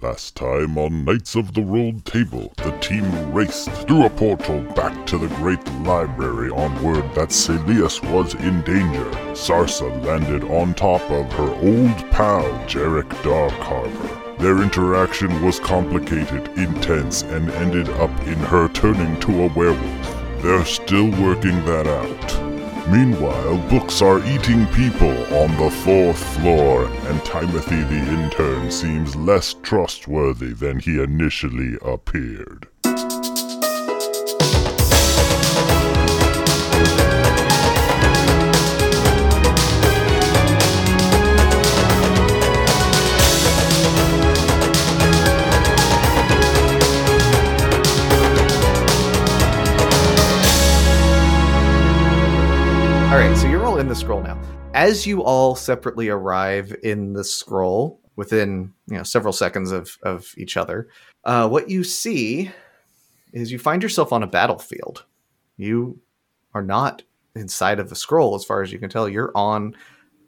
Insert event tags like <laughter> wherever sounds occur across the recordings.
Last time on Knights of the Rolled Table, the team raced through a portal back to the Great Library on word that Saeleas was in danger. Sarsa landed on top of her old pal, Jerik Darkharbor. Their interaction was complicated, intense, and ended up in her turning to a werewolf. They're still working that out. Meanwhile, books are eating people on the fourth floor, and Timothy the intern seems less trustworthy than he initially appeared. As you all separately arrive in the scroll within you know several seconds of of each other, uh, what you see is you find yourself on a battlefield. You are not inside of the scroll, as far as you can tell. You're on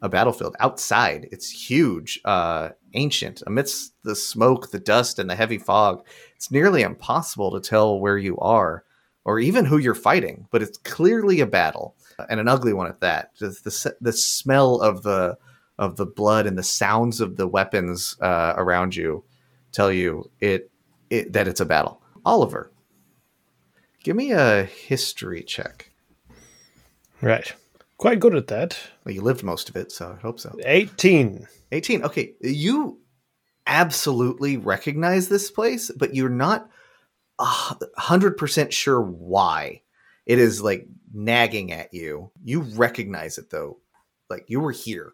a battlefield outside. It's huge, uh, ancient. Amidst the smoke, the dust, and the heavy fog, it's nearly impossible to tell where you are or even who you're fighting. But it's clearly a battle, and an ugly one at that. Just the the smell of the of the blood and the sounds of the weapons uh, around you tell you it, it that it's a battle. Oliver, give me a history check. Right. Quite good at that. Well, you lived most of it, so I hope so. 18. 18. Okay, you absolutely recognize this place, but you're not hundred percent sure why. It is like nagging at you. You recognize it though, like you were here.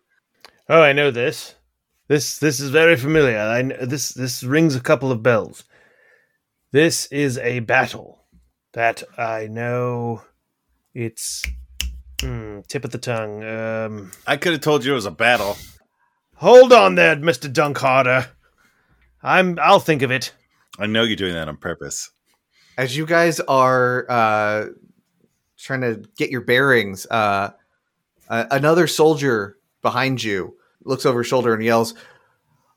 Oh, I know this. This this is very familiar. I this this rings a couple of bells. This is a battle that I know. It's hmm, tip of the tongue. Um, I could have told you it was a battle. hold on there, Mister Dunkharder. I'm. I'll think of it. I know you're doing that on purpose. As you guys are uh, trying to get your bearings, uh, uh, another soldier behind you looks over his shoulder and yells,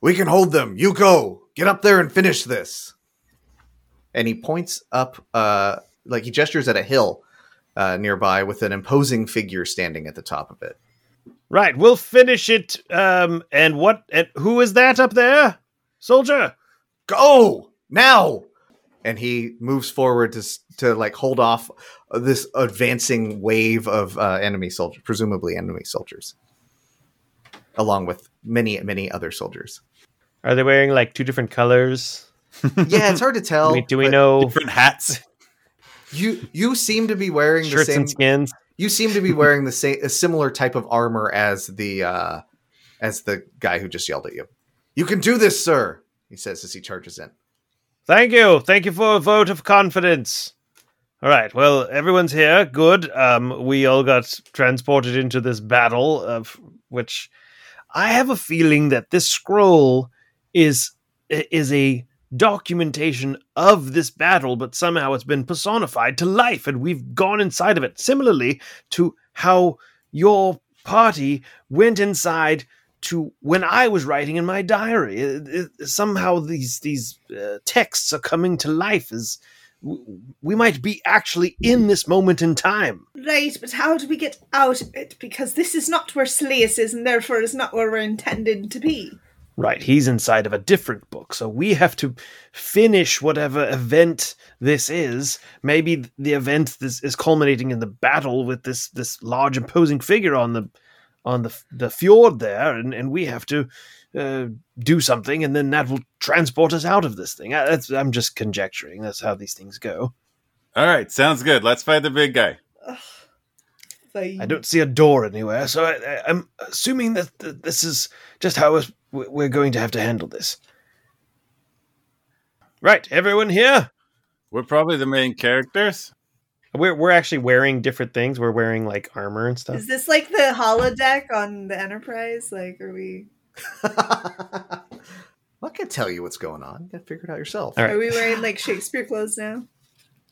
"We can hold them. You go. Get up there and finish this." And he points up, uh, like he gestures at a hill uh, nearby with an imposing figure standing at the top of it. Right. We'll finish it. Um. And what? And who is that up there, soldier? Go now! And he moves forward to to like hold off this advancing wave of uh, enemy soldiers, presumably enemy soldiers, along with many many other soldiers. Are they wearing like two different colors? Yeah, it's hard to <laughs> tell. I mean, do we know Different hats. <laughs> you? You seem to be wearing the same. and skins? You seem to be <laughs> wearing the same a similar type of armor as the uh, as the guy who just yelled at you. You can do this, sir. He says as he charges in. Thank you. Thank you for a vote of confidence. All right. Well, everyone's here. Good. Um, we all got transported into this battle of which I have a feeling that this scroll is is a documentation of this battle, but somehow it's been personified to life, and we've gone inside of it. Similarly to how your party went inside to when I was writing in my diary. It- it- somehow these these uh, texts are coming to life as w- we might be actually in this moment in time. Right, but how do we get out of it? Because this is not where Saeleas is, and therefore is not where we're intended to be. Right, he's inside of a different book, so we have to finish whatever event this is. Maybe the event this is culminating in the battle with this this large imposing figure on the on the the fjord there, and, and we have to uh, do something, and then that will transport us out of this thing. I, that's, I'm just conjecturing. That's how these things go. All right, sounds good. Let's fight the big guy. Fine. I don't see a door anywhere, so I, I, I'm assuming that th- this is just how we're going to have to handle this. Right, everyone here. We're probably the main characters. We're we're actually wearing different things. We're wearing like armor and stuff. Is this like the holodeck on the Enterprise? Like, are we <laughs> I can't tell you what's going on. You gotta figure it out yourself. All right. are we wearing like Shakespeare clothes now?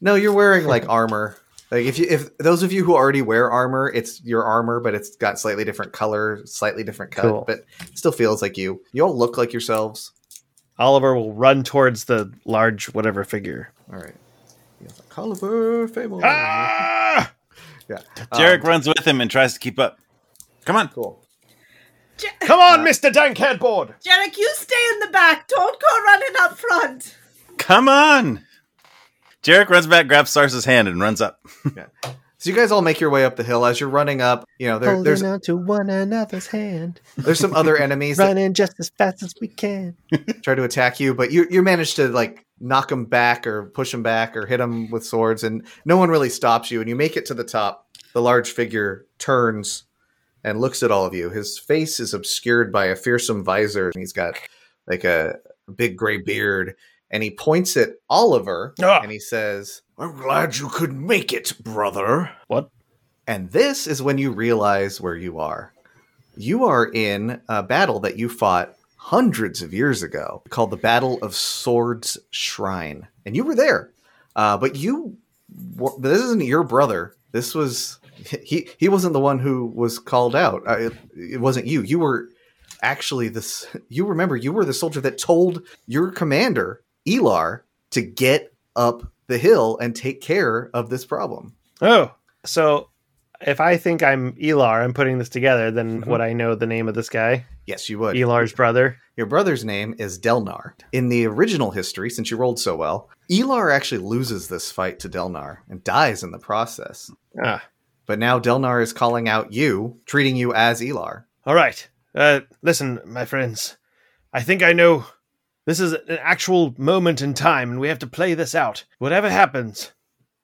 No, you're wearing like armor. Like if you if those of you who already wear armor, it's your armor, but it's got slightly different color, slightly different cut, Cool. but still feels like you. You all look like yourselves. Oliver will run towards the large whatever figure. All right. Yes, Oliver Famous. Ah! <laughs> Yeah. Jerik Um, runs with him and tries to keep up. Come on. cool. J- Come on, Mister Dankheadboard. Jerik, you stay in the back. Don't go running up front. Come on. Jerik runs back, grabs Sarsa's hand, and runs up. <laughs> So you guys all make your way up the hill as you're running up. You know, there, there's on to one another's hand, there's some other <laughs> enemies that running just as fast as we can. <laughs> try to attack you, but you you manage to like knock them back or push them back or hit them with swords, and no one really stops you. And you make it to the top. The large figure turns and looks at all of you. His face is obscured by a fearsome visor, and he's got like a big gray beard. And he points at Oliver Ah. and he says, "I'm glad you could make it, brother." What? And this is when you realize where you are. You are in a battle that you fought hundreds of years ago called the Battle of Swords Shrine. And you were there. Uh, but you, this isn't your brother. This was, <laughs> he, he wasn't the one who was called out. Uh, it, it wasn't you. You were actually this, <laughs> you remember, you were the soldier that told your commander, Elar, to get up the hill and take care of this problem. Oh, so if I think I'm Elar, I'm putting this together. Then Mhm. would I know the name of this guy? Yes, you would. Elar's brother. Your brother's name is Delnar. In the original history, since you rolled so well, Elar actually loses this fight to Delnar and dies in the process. Ah, But now Delnar is calling out you, treating you as Elar. all right. Uh, listen, my friends. I think I know. This is an actual moment in time, and we have to play this out. Whatever happens,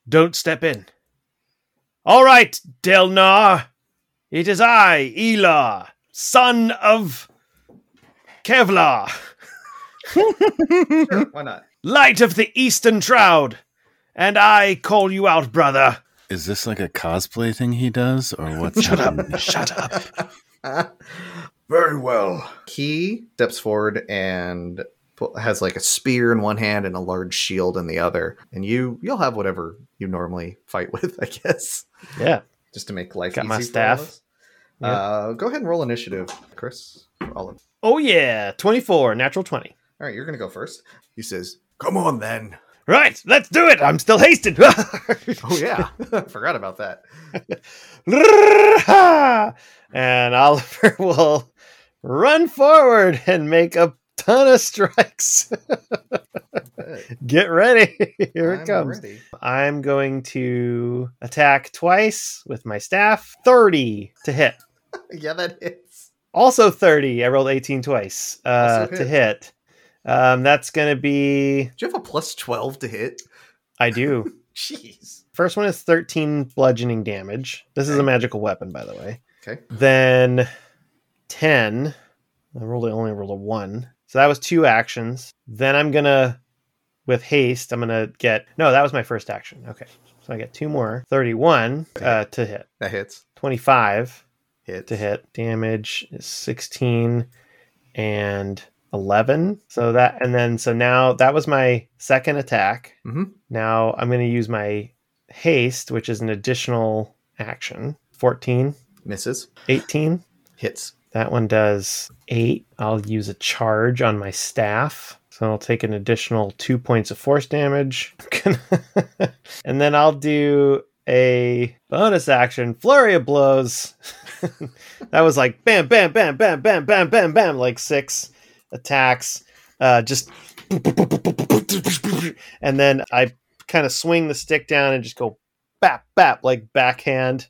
don't step in. All right, Delnar. It is I, Elar, son of Kevlar, <laughs> Sure, why not? light of the eastern shroud, and I call you out, brother. Is this like a cosplay thing he does, or what? <laughs> Shut up! Shut up! <laughs> Very well. He steps forward and pu- has like a spear in one hand and a large shield in the other. And you, you'll have whatever you normally fight <laughs> with, I guess, Yeah. just to make life Got easy my staff. of us. Uh, go ahead and roll initiative, Chris. Olive. Oh yeah, twenty-four, natural twenty. All right, you're gonna go first. He says, "Come on, then." Right, let's do it. I'm still hasted. <laughs> Oh yeah, forgot about that. <laughs> and Oliver will run forward and make a ton of strikes. Get ready. Here it I'm comes. ready. I'm going to attack twice with my staff. 30 to hit. <laughs> Yeah, that hits. Also 30. I rolled 18 twice uh, Also to hit. hit. Um, that's going to be. Do you have a plus twelve to hit? I do. <laughs> Jeez. First one is 13 bludgeoning damage. This is a magical weapon, by the way. Okay. Then 10. I rolled only rolled a 1. So that was two actions. Then I'm going to, with haste, I'm going to get. No, that was my first action. Okay. So I get two more. 31 uh, to hit. That hits. 25 Hit to hit. Damage is 16 and 11. So that, and then, so now that was my second attack. Mhm. Now I'm going to use my haste, which is an additional action. 14, Misses. 18. Hits. That one does eight. I'll use a charge on my staff. So I'll take an additional two points of force damage. <laughs> <laughs> and then I'll do a bonus action flurry of blows. <laughs> that was like bam, bam, bam, bam, bam, bam, bam, bam, like six attacks. Uh, just and then I kind of swing the stick down and just go bap, bap, like backhand.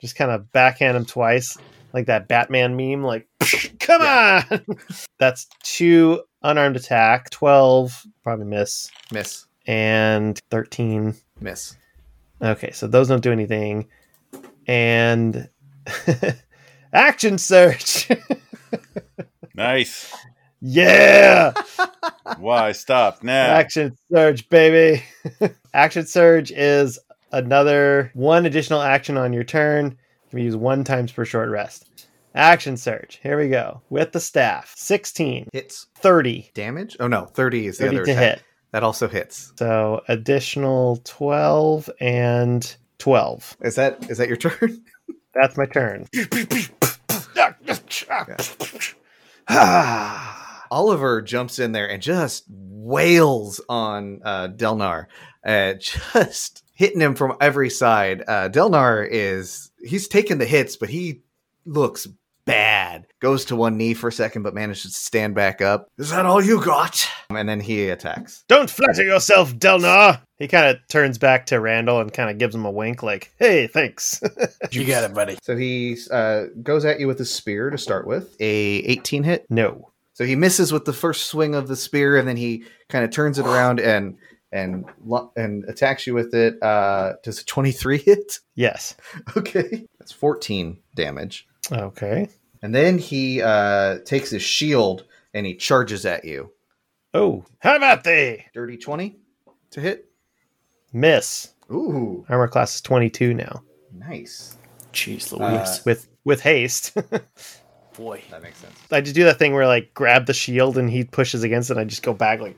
just kind of backhand him twice like that Batman meme, like <laughs> come on. <laughs> That's two unarmed attack, twelve probably miss, Miss. and thirteen. Miss. Okay, so those don't do anything, and <laughs> action surge. Nice. yeah, Why stop now? action surge, baby. action surge is another one additional action on your turn. Can use one times per short rest. Action surge. Here we go. With the staff. 16, Hits. 30, Damage. Oh no, thirty is the 30 other to attack. hit. That also hits. So additional 12 and 12. Is that is that your <laughs> turn? That's my turn. Oliver jumps in there and just wails on uh, Delnar, uh, <laughs> just hitting him from every side. Uh, Delnar is he's taking the hits, but he looks bad. Goes to one knee for a second, but manages to stand back up. Is that all you got? And then he attacks. Don't flatter yourself, Delnar. He kind of turns back to Randall and kind of gives him a wink, like, "Hey, thanks." <laughs> You got it, buddy. So he uh, goes at you with his spear to start with a 18 hit. no. So he misses with the first swing of the spear, and then he kind of turns it around and and lo- and attacks you with it. Uh, does a 23 <laughs> hit? Yes. Okay, that's 14 damage. Okay. And then he uh, takes his shield and he charges at you. Oh, how about they Dirty 20 to hit. miss? Ooh, Armor class is twenty-two now nice. Jeez Uh, Louise. with with haste. <laughs> Boy. That makes sense. I just do that thing where I, like grab the shield and he pushes against it. and I just go back like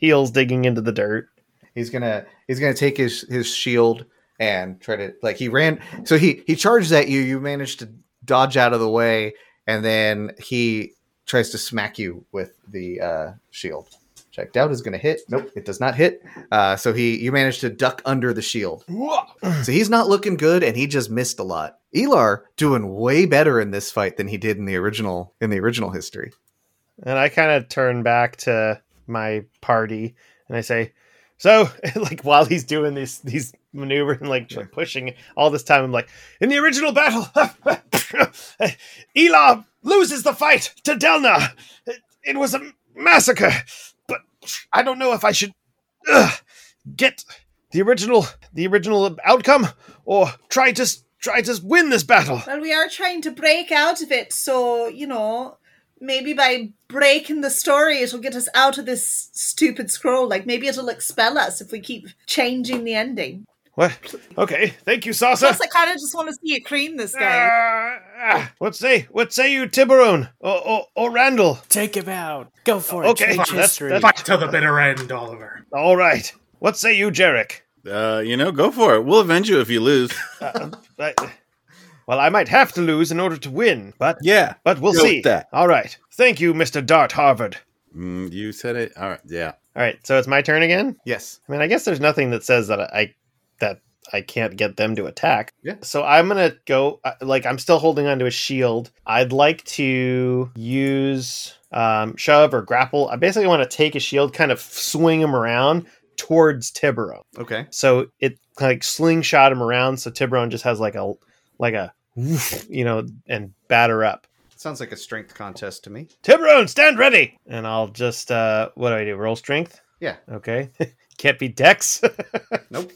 heels digging into the dirt. He's gonna he's gonna take his his shield and try to like he ran. So he he charges at you. You manage to dodge out of the way, and then he tries to smack you with the uh, shield. Checked out is going to hit. Nope, it does not hit. Uh, so he you managed to duck under the shield. <clears throat> So he's not looking good, and he just missed a lot. Elar doing way better in this fight than he did in the original in the original history. And I kind of turn back to my party and I say, "So, <laughs> like while he's doing these these maneuvers and like Sure. pushing all this time, I'm like, in the original battle, <laughs> Elar loses the fight to Delnar. It, it was a massacre, but I don't know if I should uh, get the original the original outcome or try to try to win this battle." Well, we are trying to break out of it, so, you know, maybe by breaking the story, it'll get us out of this stupid scroll. Like, maybe it'll expel us if we keep changing the ending. What? Okay, thank you, Sarsa. Plus, I kind of just want to see it cream this guy. Uh, what say? What say you, Tiburon or, or, or Randall? Take him out. Go for it. Okay, Change that's- history. that's- Fight to the bitter end, Oliver. All right. What say you, Jerik? Uh, you know, go for it. We'll avenge you if you lose. Uh, I, well, I might have to lose in order to win, but Yeah. but we'll see. that. All right. Thank you, Mister Dart Harvard. Mm, you said it. All right. Yeah. All right. So it's my turn again. Yes. I mean, I guess there's nothing that says that I that I can't get them to attack. Yeah. So I'm gonna go. uh, Like I'm still holding onto a shield. I'd like to use um, shove or grapple. I basically want to take a shield, kind of swing him around towards Tiburon. Okay. So it like slingshot him around. So Tiburon just has like a like a woof, you know and batter up. Sounds like a strength contest to me. Tiburon, stand ready. And I'll just uh, what do I do? Roll strength. Yeah. Okay. <laughs> Can't be Dex. <laughs> Nope.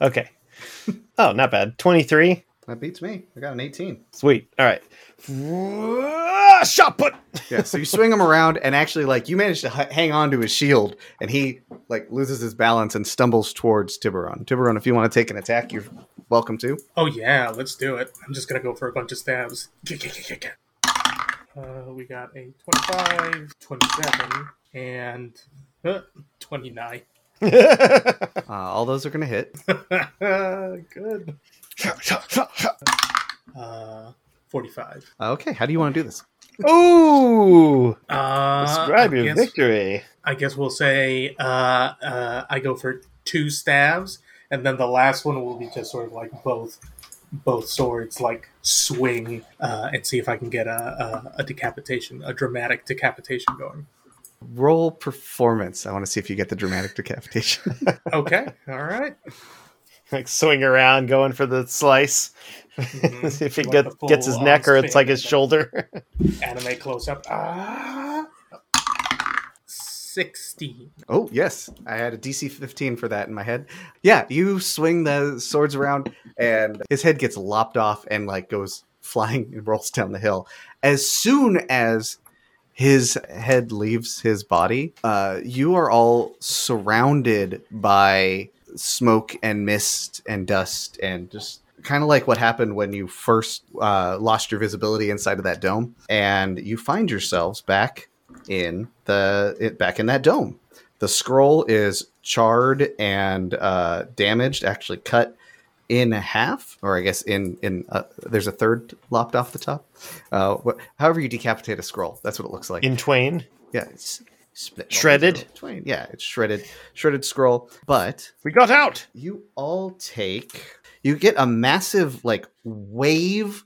Okay. Oh, not bad. 23. That beats me. I got an 18. Sweet. All right. Shot put. Yeah, so you swing him around, and actually, like, you manage to h- hang on to his shield, and he, like, loses his balance and stumbles towards Tiburon. Tiburon, if you want to take an attack, you're welcome to. Oh yeah, let's do it. I'm just gonna go for a bunch of stabs. Uh, we got a 25, 27, and uh, 29. <laughs> <laughs> Uh, all those are going to hit. <laughs> Good. Uh, 45. Uh, okay, how do you want to do this? Ooh. Uh, Describe I your guess, victory. I guess we'll say uh, uh, I go for two stabs, and then the last one will be just sort of like both both swords like swing uh, and see if I can get a, a, a decapitation, a dramatic decapitation going. Roll performance. I want to see if you get the dramatic decapitation. <laughs> Okay, all right. Like swing around, going for the slice. <laughs> Mhm. If he Like gets gets his neck or it's like his shoulder. Anime close up. Ah, sixteen. oh, yes. I had a DC 15 for that in my head. Yeah, you swing the swords around, and his head gets lopped off and, like, goes flying and rolls down the hill. As soon as his head leaves his body, uh, you are all surrounded by smoke and mist and dust and just kind of like what happened when you first uh, lost your visibility inside of that dome and you find yourselves back in the it, back in that dome the scroll is charred and uh, damaged actually cut in half, or I guess in in uh, there's a third lopped off the top. Uh, wh- however, you decapitate a scroll, that's what it looks like. In twain. yeah, it's split, Shredded? Twain. Yeah, it's shredded, shredded scroll. But We got out. you all take you get a massive like wave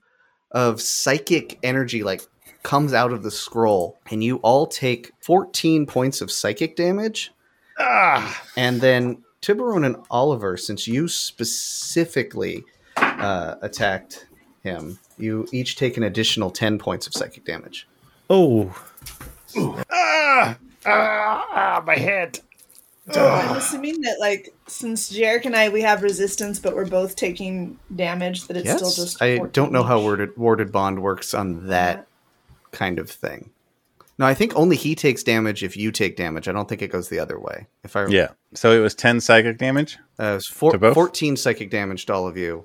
of psychic energy like comes out of the scroll and you all take 14 points of psychic damage. Ah, and then Tiburon and Oliver since you specifically uh, attacked him you each take an additional 10 points of psychic damage. Oh, ah, ah, ah, my head. I'm assuming that, like, since Jerik and I, we have resistance, but we're both taking damage, that it's still yes just. i don't know how each. worded, warded bond works on that kind of thing no i think only he takes damage if you take damage i don't think it goes the other way if i Yeah. So it was 10 psychic damage? uh, it's four, To both? 14 psychic damage to all of you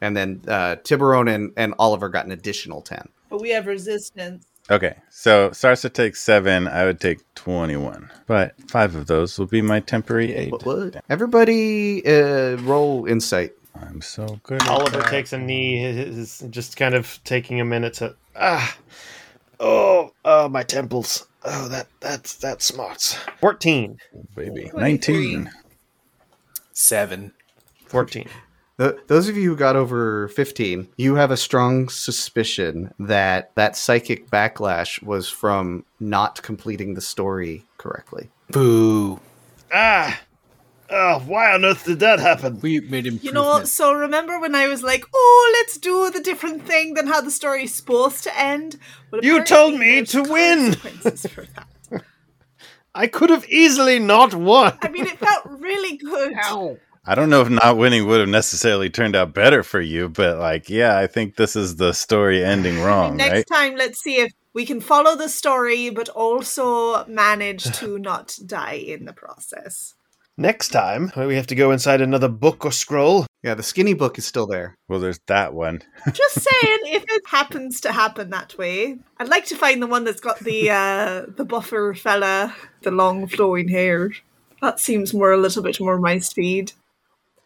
and then uh, tiburon and, and oliver got an additional 10 But we have resistance. Okay. So Sarsa takes seven. I would take 21. But five of those will be my temporary aid. what, what? everybody uh, roll insight I'm so good. at Oliver that. takes a knee, is just kind of taking a minute to ah, oh, oh, my temples. Oh, that that's that smarts. Fourteen. baby. 23. 19. Seven. Fourteen. Th those of you who got over 15 you have a strong suspicion that that psychic backlash was from not completing the story correctly Boo. Ah, oh, why on earth did that happen? We made him. You know, so remember when I was like, oh, let's do the different thing than how the story's supposed to end? Well, You told me to win. consequences for that. <laughs> I could have easily not won. I mean, it felt really good. I don't know if not winning would have necessarily turned out better for you, but like, yeah, I think this is the story ending wrong, Next right? time, let's see if we can follow the story, but also manage to not die in the process. Next time, we have to go inside another book or scroll. yeah the skinny book is still there Well, there's that one. <laughs> Just saying, if it happens to happen that way, I'd like to find the one that's got the uh, the buffer fella, the long flowing hair. That seems more a little bit more my speed.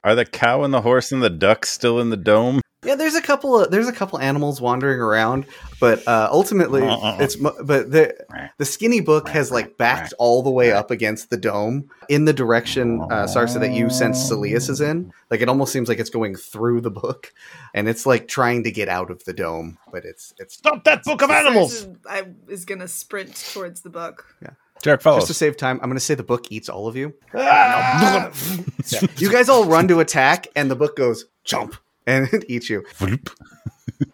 Are the cow and the horse and the duck still in the dome? Yeah, there's a couple of there's a couple animals wandering around, but uh, ultimately it's but the the skinny book has like backed all the way up against the dome in the direction uh, Sarsa that you sense Saeleas is in. Like it almost seems like it's going through the book, and it's like trying to get out of the dome, but it's it's Stop that book of animals! I is gonna sprint towards the book. Jerik just follows. to save time. I'm going to say the book eats all of you. Ah! <laughs> You guys all run to attack, and the book goes jump and <laughs> it eats you.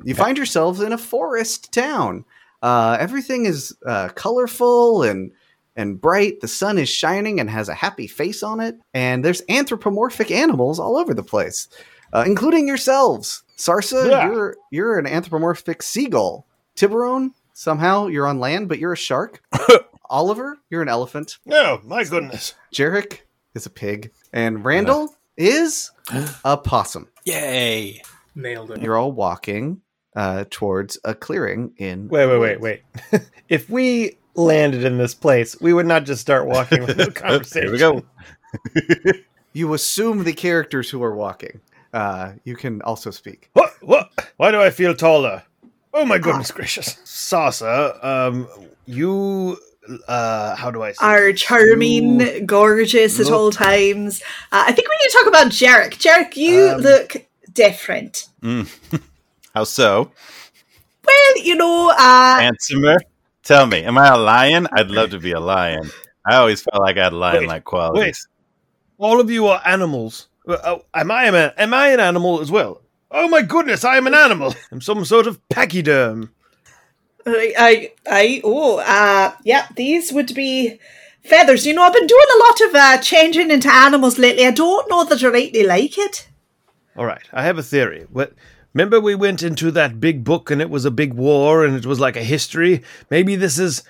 you find yourselves in a forest town. Uh, everything is uh, colorful and and bright. The sun is shining and has a happy face on it. And there's anthropomorphic animals all over the place, uh, including yourselves. Sarsa, Yeah. you're you're an anthropomorphic seagull. Tiburon, somehow you're on land, but you're a shark. <laughs> Oliver, you're an elephant. Oh, my goodness. Jerik is a pig, and Randall is a <gasps> possum. Yay. Nailed it. You're all walking uh, towards a clearing in. Wait, wait, wait, wait. <laughs> if we landed in this place, we would not just start walking with no conversation. <laughs> Here we go. <laughs> You assume the characters who are walking. Uh, you can also speak. What? What? Why do I feel taller? Oh my goodness gracious, Sarsa. Um, you. Uh, how do I say? Are charming, You- gorgeous at all times. Uh, I think we need to talk about Jerik. Jerik, you Um, look different. Mm. <laughs> How so? Well, you know, uh, Handsomer? Tell me, am I a lion? I'd love to be a lion. I always felt like I had lion-like qualities. All of you are animals. Uh, oh, am I am I an animal as well? Oh my goodness, I am an animal. <laughs> I'm some sort of pachyderm. I, I, I oh, uh, yeah, these would be feathers. You know, I've been doing a lot of uh, changing into animals lately. I don't know that I rightly like it. All right, I have a theory. What? Remember we went into that big book and it was a big war and it was like a history. Maybe this is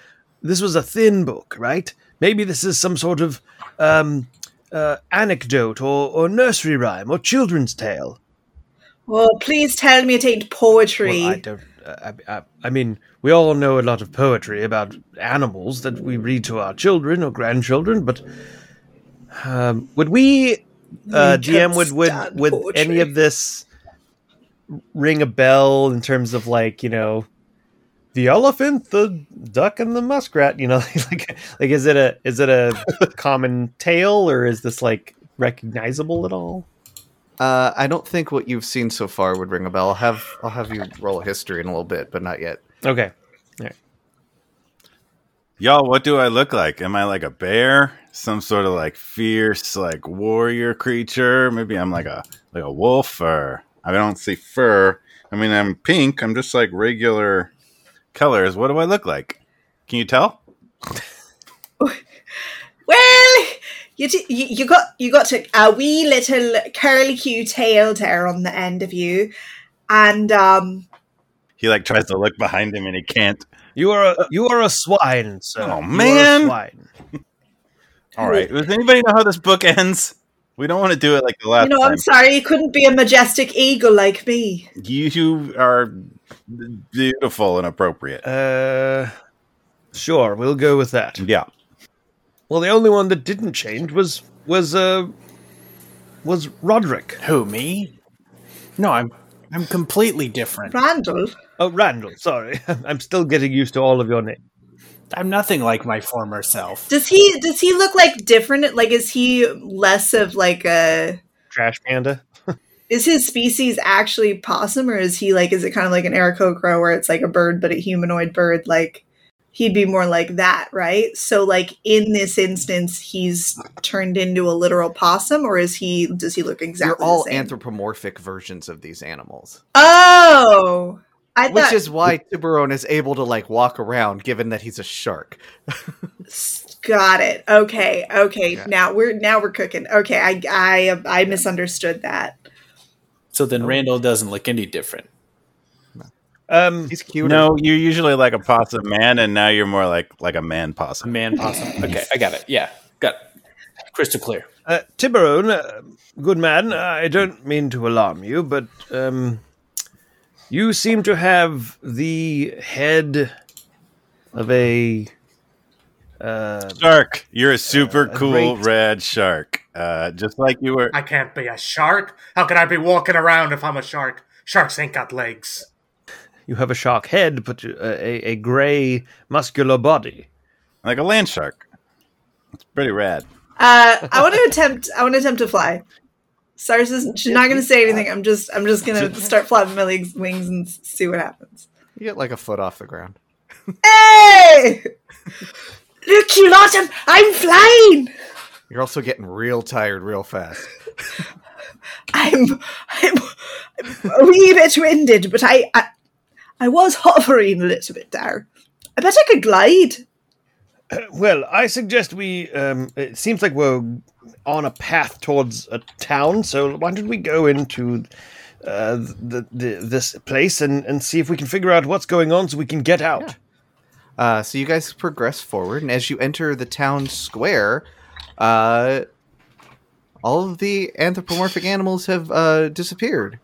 this was a thin book, right? Maybe this is some sort of um, uh, anecdote or, or nursery rhyme or children's tale. Oh, please tell me it ain't poetry. Well, I don't. Uh, I, I, I mean, we all know a lot of poetry about animals that we read to our children or grandchildren, but um, would we uh, You DM would would would poetry. any of this ring a bell in terms of like you know the elephant, the duck, and the muskrat? You know, <laughs> like like is it a is it a <laughs> common tale or is this like recognizable at all? Uh, I don't think what you've seen so far would ring a bell. I'll have I'll have you roll a history in a little bit, but not yet. Okay, Y'all, what do I look like? Am I like a bear? Some sort of like fierce, like warrior creature? Maybe I'm like a like a wolf, or I don't see fur. I mean, I'm pink. I'm just like regular colors. What do I look like? Can you tell? <laughs> Well, you, t- you you got you got to, a wee little curly Q tail there on the end of you, and um, He like tries to look behind him and he can't. you are a you are a swine, sir. Oh, You are a man. swine. <laughs> All right. Does anybody know how this book ends? We don't want to do it like the last you know, time. I'm sorry, you couldn't be a majestic eagle like me. You are beautiful and appropriate. Uh, sure, we'll go with that. Yeah. Well, the only one that didn't change was was uh was Roderick. Who me? No, I'm I'm completely different. Randall, Oh, Randall. Sorry, <laughs> I'm still getting used to all of your names. I'm nothing like my former self. does he does he look like different? Like, is he less of like a? Trash Panda. Is his species actually possum, or is he like? Is it kind of like an Aarakocra where it's like a bird but a humanoid bird? Like, he'd be more like that, right? So, like in this instance, he's turned into a literal possum, or is he? Does he look exactly? You're all the same? anthropomorphic versions of these animals, Oh, I which thought. is why Tiburon is able to like walk around, given that he's a shark. <laughs> Got it. Okay. Okay. Yeah. Now we're now we're cooking. Okay. I I I misunderstood that. So then Randall doesn't look any different. Um, He's cute. No, you're usually like a possum man, and now you're more like like a man A possum. man possum. <laughs> Okay, I got it. Yeah, got it. crystal clear. uh, Tiburon, uh, good man. I don't mean to alarm you, but um, you seem to have the head of a uh, Shark, you're a super a cool great- red shark. Uh, just like you were. I can't be a shark. How can I be walking around if I'm a shark? Sharks ain't got legs. you have a shark head, but uh, a, a gray muscular body. like a land shark. It's pretty rad. Uh, I want to attempt. I want to attempt to fly. Stars isn't. She's not going to say anything. I'm just. I'm just going <laughs> to start flapping my legs, wings and see what happens. You get like a foot off the ground. <laughs> Hey! Look, you lot! I'm, I'm flying. You're also getting real tired real fast. <laughs> I'm. I'm. I'm a wee bit winded, but I. I, I was hovering a little bit there. I bet I could glide. <clears throat> Well, I suggest we. Um, it seems like we're on a path towards a town, so why don't we go into uh, the, the this place and, and see if we can figure out what's going on, so we can get out. Uh, so you guys progress forward, and as you enter the town square, uh, all of the anthropomorphic animals have uh, disappeared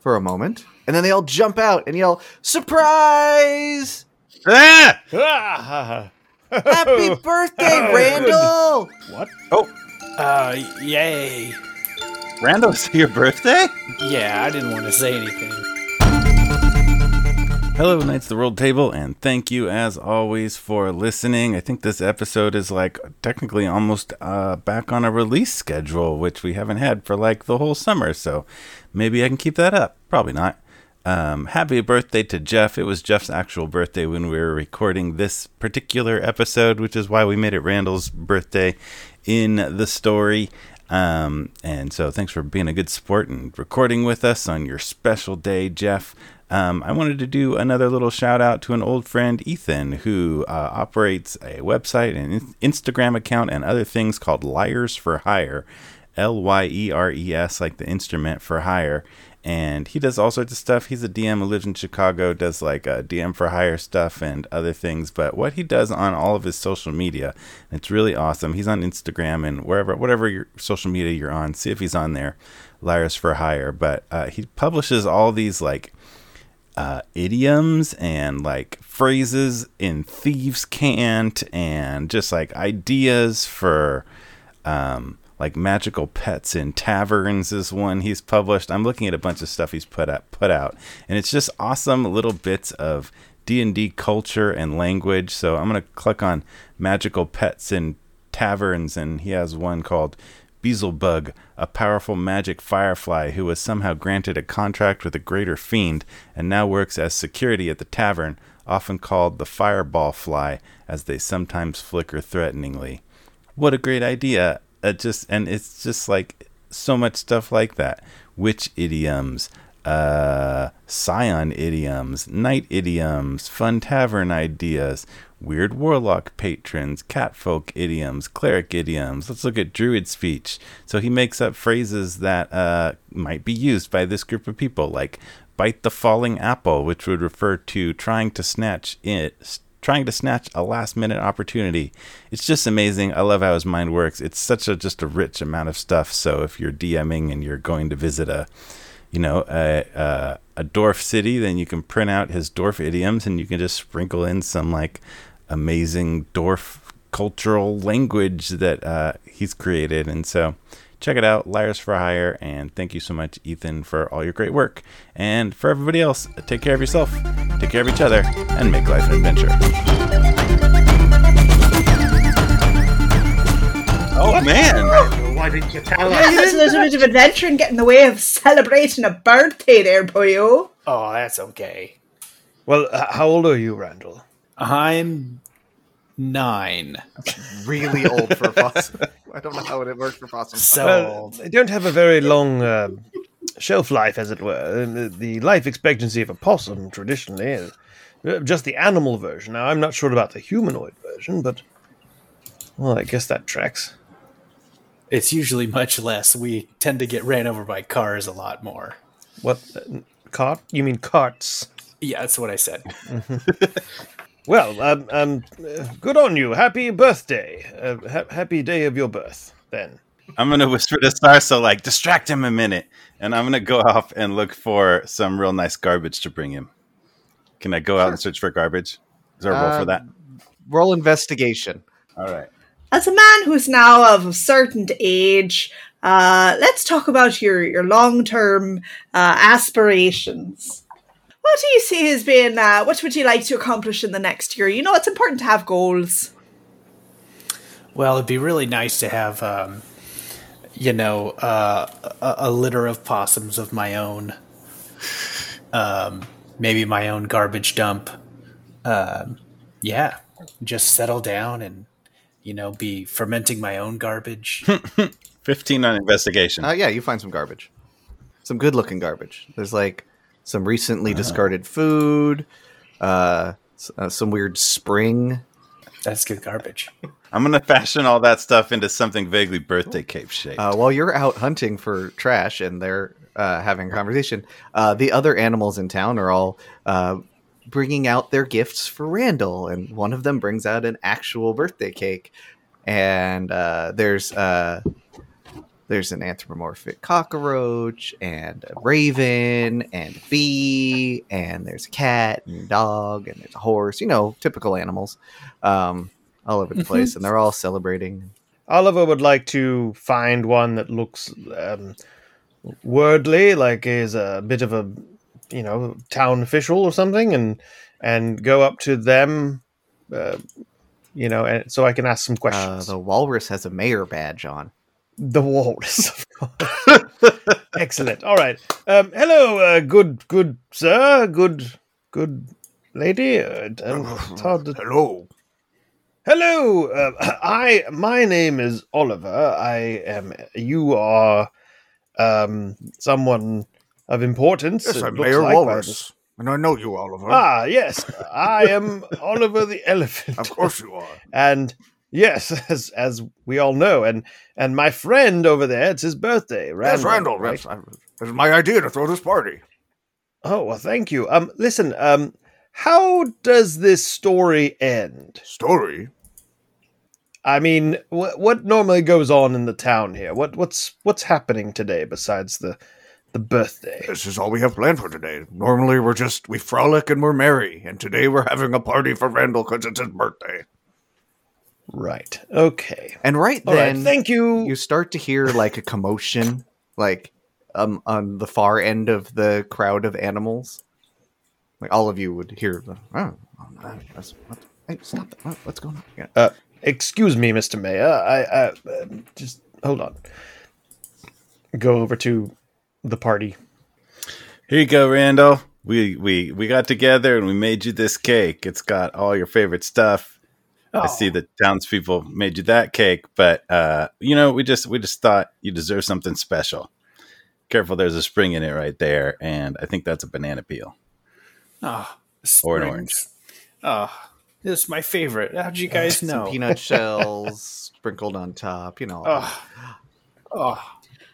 for a moment, and then they all jump out and yell, "Surprise! Ah! Ah! Happy <laughs> birthday, Oh, good. Randall!" What? Oh, uh, yay. Randall, is it your birthday? Yeah, I didn't want to say anything. Hello, Knights of the Rolled Table, and thank you as always for listening. I think this episode is like technically almost uh, back on a release schedule, which we haven't had for like the whole summer. So maybe I can keep that up. Probably not. Um, happy birthday to Jeff. It was Jeff's actual birthday when we were recording this particular episode, which is why we made it Randall's birthday in the story. Um, and so thanks for being a good sport and recording with us on your special day, Jeff. Um, I wanted to do another little shout out to an old friend, Ethan, who uh, operates a website and Instagram account and other things called Lyres for Hire. L Y E R E S, like the instrument for hire. And he does all sorts of stuff. He's a DM who lives in Chicago, does like uh, DM for hire stuff and other things. But what he does on all of his social media, it's really awesome. He's on Instagram and wherever, whatever your social media you're on, see if he's on there. Lyres for hire. But uh, he publishes all these like uh, idioms and like phrases in thieves' cant and just like ideas for um, like magical pets in taverns is one he's published. I'm looking at a bunch of stuff he's put out, put out, and it's just awesome little bits of D&D culture and language. So I'm to click on magical pets in taverns and he has one called Beelzebug, a powerful magic firefly who was somehow granted a contract with a greater fiend and now works as security at the tavern, often called the fireball fly, as they sometimes flicker threateningly. What a great idea! It just and it's just like so much stuff like that. Witch idioms, uh, scion idioms, knight idioms, fun tavern ideas, weird warlock patrons, catfolk idioms, cleric idioms. Let's look at druid speech. So he makes up phrases that uh, might be used by this group of people, like bite the falling apple, which would refer to trying to snatch it. Trying to snatch a last minute opportunity. It's just amazing. I love how his mind works. It's such a just a rich amount of stuff. So if you're DMing and you're going to visit a you know, a, a, a dwarf city, then you can print out his dwarf idioms and you can just sprinkle in some like amazing dwarf cultural language that uh, he's created. And so check it out, Lyres for Hire. And thank you so much, Ethan, for all your great work. And for everybody else, take care of yourself, take care of each other, and make life an adventure. Oh, man. Why didn't you tell Yeah, us? There's a little bit of adventure and get in the way of celebrating a birthday there, boyo. Oh, that's okay. Well, h- how old are you, Randall? I'm nine. Really old for a possum. I don't know how it works for possum. So Well, old. they don't have a very long uh, shelf life, as it were. The, the life expectancy of a possum traditionally is uh, just the animal version. Now, I'm not sure about the humanoid version, but well, I guess that tracks. It's usually much less. We tend to get ran over by cars a lot more. What uh, cart? You mean carts? Yeah, that's what I said. <laughs> Well, um, um, uh, good on you. Happy birthday. Uh, ha- happy day of your birth. Then. I'm gonna whisper to Sarsa, like, distract him a minute, and I'm gonna go off and look for some real nice garbage to bring him. Can I go out and search for garbage? Is there a roll Uh, for that? Roll investigation. All right. As a man who's now of a certain age, uh, let's talk about your, your long term uh, aspirations. What do you see as being, uh, what would you like to accomplish in the next year? You know, it's important to have goals. Well, it'd be really nice to have, um, you know, uh, a, a litter of possums of my own. Um, maybe my own garbage dump. Um, yeah, just settle down and, you know, be fermenting my own garbage. <laughs> 15 on investigation. Uh, yeah, you find some garbage. Some good looking garbage. There's like some recently discarded food, uh, uh, some weird spring. That's good garbage. <laughs> I'm gonna fashion all that stuff into something vaguely birthday cake shaped. Uh, while you're out hunting for trash and they're uh, having a conversation, uh, the other animals in town are all uh, bringing out their gifts for Randall, and one of them brings out an actual birthday cake. And uh, there's uh, there's an anthropomorphic cockroach and a raven and a bee, and there's a cat and a dog and there's a horse. You know, typical animals, um, all over the place, and they're all celebrating. Oliver would like to find one that looks um, wordly, like is a bit of a, you know, town official or something, and and go up to them, uh, you know, and so I can ask some Uh, questions. the walrus has a mayor badge on. The walrus, of <laughs> course. Excellent. All right. Um, hello, uh, good, good sir, good, good lady. Uh, it's hard to Hello. Hello, uh, <clears throat> I my name is Oliver. I am. You are um, someone of importance. Yes, I'm Mayor like Walrus. And I know you, Oliver. Ah, yes, I am Oliver the <laughs> elephant. Of course you are. And yes, <laughs> as as we all know, and and my friend over there, it's his birthday. Randall, yes, Randall. right? Yes, I, it was my idea to throw this party. Oh well, thank you. Um, listen. Um, how does this story end? Story? I mean, what what normally goes on in the town here? What what's what's happening today besides the the birthday? This is all we have planned for today. Normally we're just, we frolic and we're merry. And today we're having a party for Randall because it's his birthday. Right. Okay. And right All right. then, Thank you. you start to hear like a commotion, like um on the far end of the crowd of animals. Like all of you would hear the oh, that's, what, hey, stop that. What, what's going on? Yeah. Uh, excuse me, Mr. Mayor. I, I uh, just hold on. Go over to the party. Here you go, Randall. We we we got together and we made you this cake. It's got all your favorite stuff. I see the townspeople made you that cake, but uh, you know, we just we just thought you deserve something special. Careful, there's a spring in it right there, and I think that's a banana peel. Oh, Or an springs. orange. Oh, this is my favorite. How'd you guys <laughs> Some know? peanut <laughs> shells sprinkled on top. You know. Oh, oh,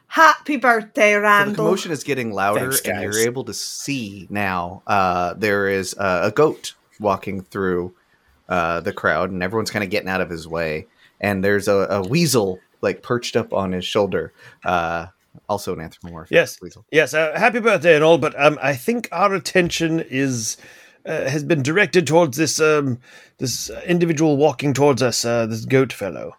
Happy birthday, So the Randall. commotion is getting louder, Thanks, and you're able to see now. Uh, there is uh, a goat walking through uh, the crowd, and everyone's kind of getting out of his way. And there's a, a weasel like perched up on his shoulder. Uh, also an anthropomorphic Yes. weasel. Yes. Uh, happy birthday and all, but um, I think our attention is uh, has been directed towards this um this individual walking towards us. Uh, this goat fellow.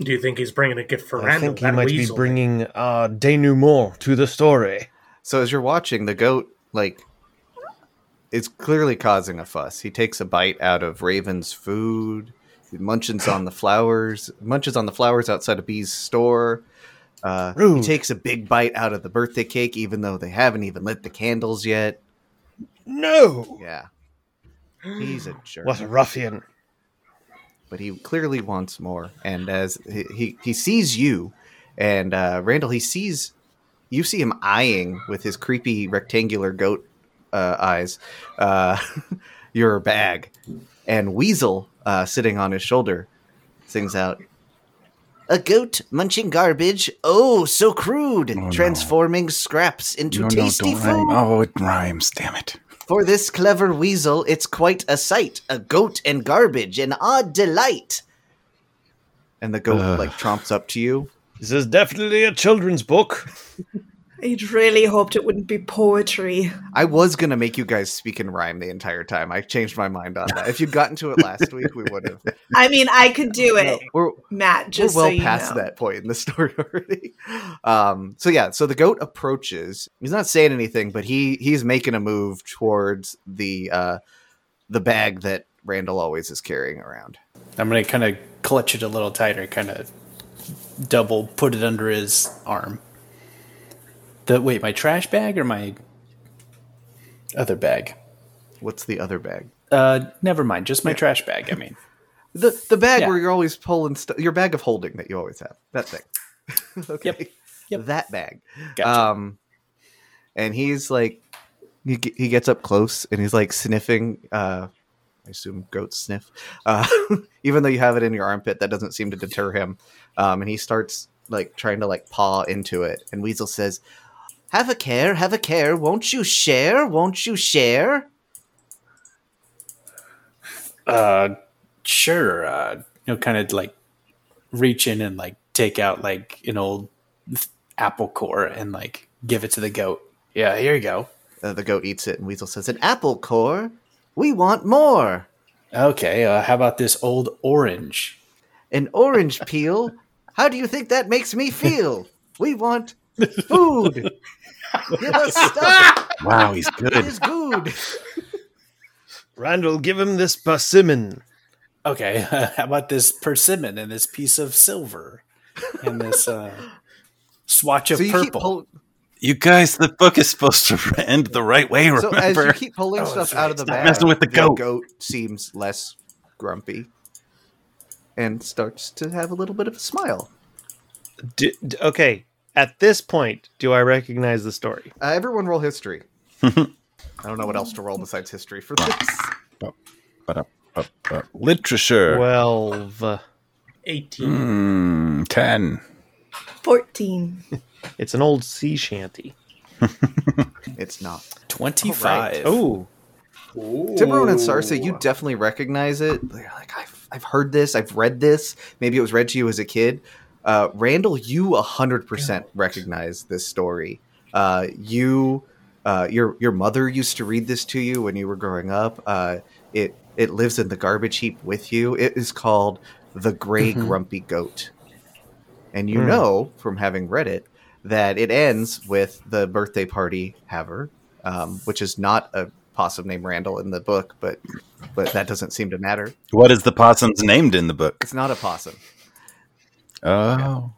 Do you think he's bringing a gift for I Randall? I think he might weasel? be bringing uh denouement to the story. So as you're watching, the goat like is clearly causing a fuss. He takes a bite out of Raven's food. He munches on the flowers. Munches on the flowers outside of Bee's store. Uh, he takes a big bite out of the birthday cake, even though they haven't even lit the candles yet. No. Yeah, he's a jerk. What a ruffian. but he clearly wants more. And as he he, he sees you, and uh, Randall, he sees you see him eyeing with his creepy rectangular goat uh, eyes uh, <laughs> your bag, and Weasel uh, sitting on his shoulder sings out. A goat munching garbage. Oh, so crude. no. Transforming scraps into No, no, tasty don't food. rhyme. Oh, it rhymes. Damn it. For this clever weasel, it's quite a sight. A goat and garbage, an odd delight. And the goat Ugh. like tromps up to you. This is definitely a children's book. <laughs> I'd really hoped it wouldn't be poetry. I was gonna make you guys speak in rhyme the entire time. I changed my mind on that. If you'd gotten to it last week, we would have. I mean, I could do it, We're Matt. Just we're well so you past know. that point in the <laughs> story already. Um, so yeah, so the goat approaches. He's not saying anything, but he he's making a move towards the uh, the bag that Randall always is carrying around. I'm gonna kind of clutch it a little tighter, kind of double put it under his arm. The wait, my trash bag or my other bag? What's the other bag? Uh, never mind, just my trash bag. I mean, <laughs> The the bag Yeah. where you're always pulling stuff. Your bag of holding that you always have. That thing. <laughs> okay. Yep. Yep. That bag. Gotcha. Um, and he's like, he he gets up close and he's like sniffing. Uh, I assume goats sniff. Uh, <laughs> even though you have it in your armpit, that doesn't seem to deter him. Um, and he starts like trying to like paw into it. And Weasel says, "Have a care, have a care. Won't you share? Won't you share?" uh, sure. Uh, you know, kind of like reach in and like take out like an old apple core and like give it to the goat. Yeah, here you go. Uh, the goat eats it, and Weasel says, "An apple core. We want more." Okay, uh, how about this old orange? an orange peel. How do you think that makes me feel? <laughs> We want food. Give <laughs> us stuff. Wow, he's good. is good. Randall, give him this persimmon. Okay, <laughs> how about this persimmon and this piece of silver and this uh, swatch of So you purple? pull- You guys, the book is supposed to <laughs> end the right way, so as you keep pulling Oh, stuff that's out of the. Stop bag, messing with the goat. goat seems less grumpy and starts to have a little bit of a smile. D- d- okay, at this point, do I recognize the story? Uh, everyone roll history. <laughs> I don't know what else to roll besides history for this. Ba-da-ba-ba. Literature. Twelve. 18. Hmm, 10. 14. <laughs> It's an old sea shanty. <laughs> It's not. Twenty-five. Oh, Tiburon and Sarsa, you definitely recognize it. You're like, I've, I've heard this, I've read this. Maybe it was read to you as a kid. Uh, Randall, you 100% recognize this story. Uh, you, uh, your your mother used to read this to you when you were growing up. Uh, it It lives in the garbage heap with you. It is called the Gray Mhm. Grumpy Goat. And you Hmm. know from having read it that it ends with the birthday party haver, um, which is not a possum named Randall in the book, but but that doesn't seem to matter. What is the possum's named in the book? It's not a possum. Oh,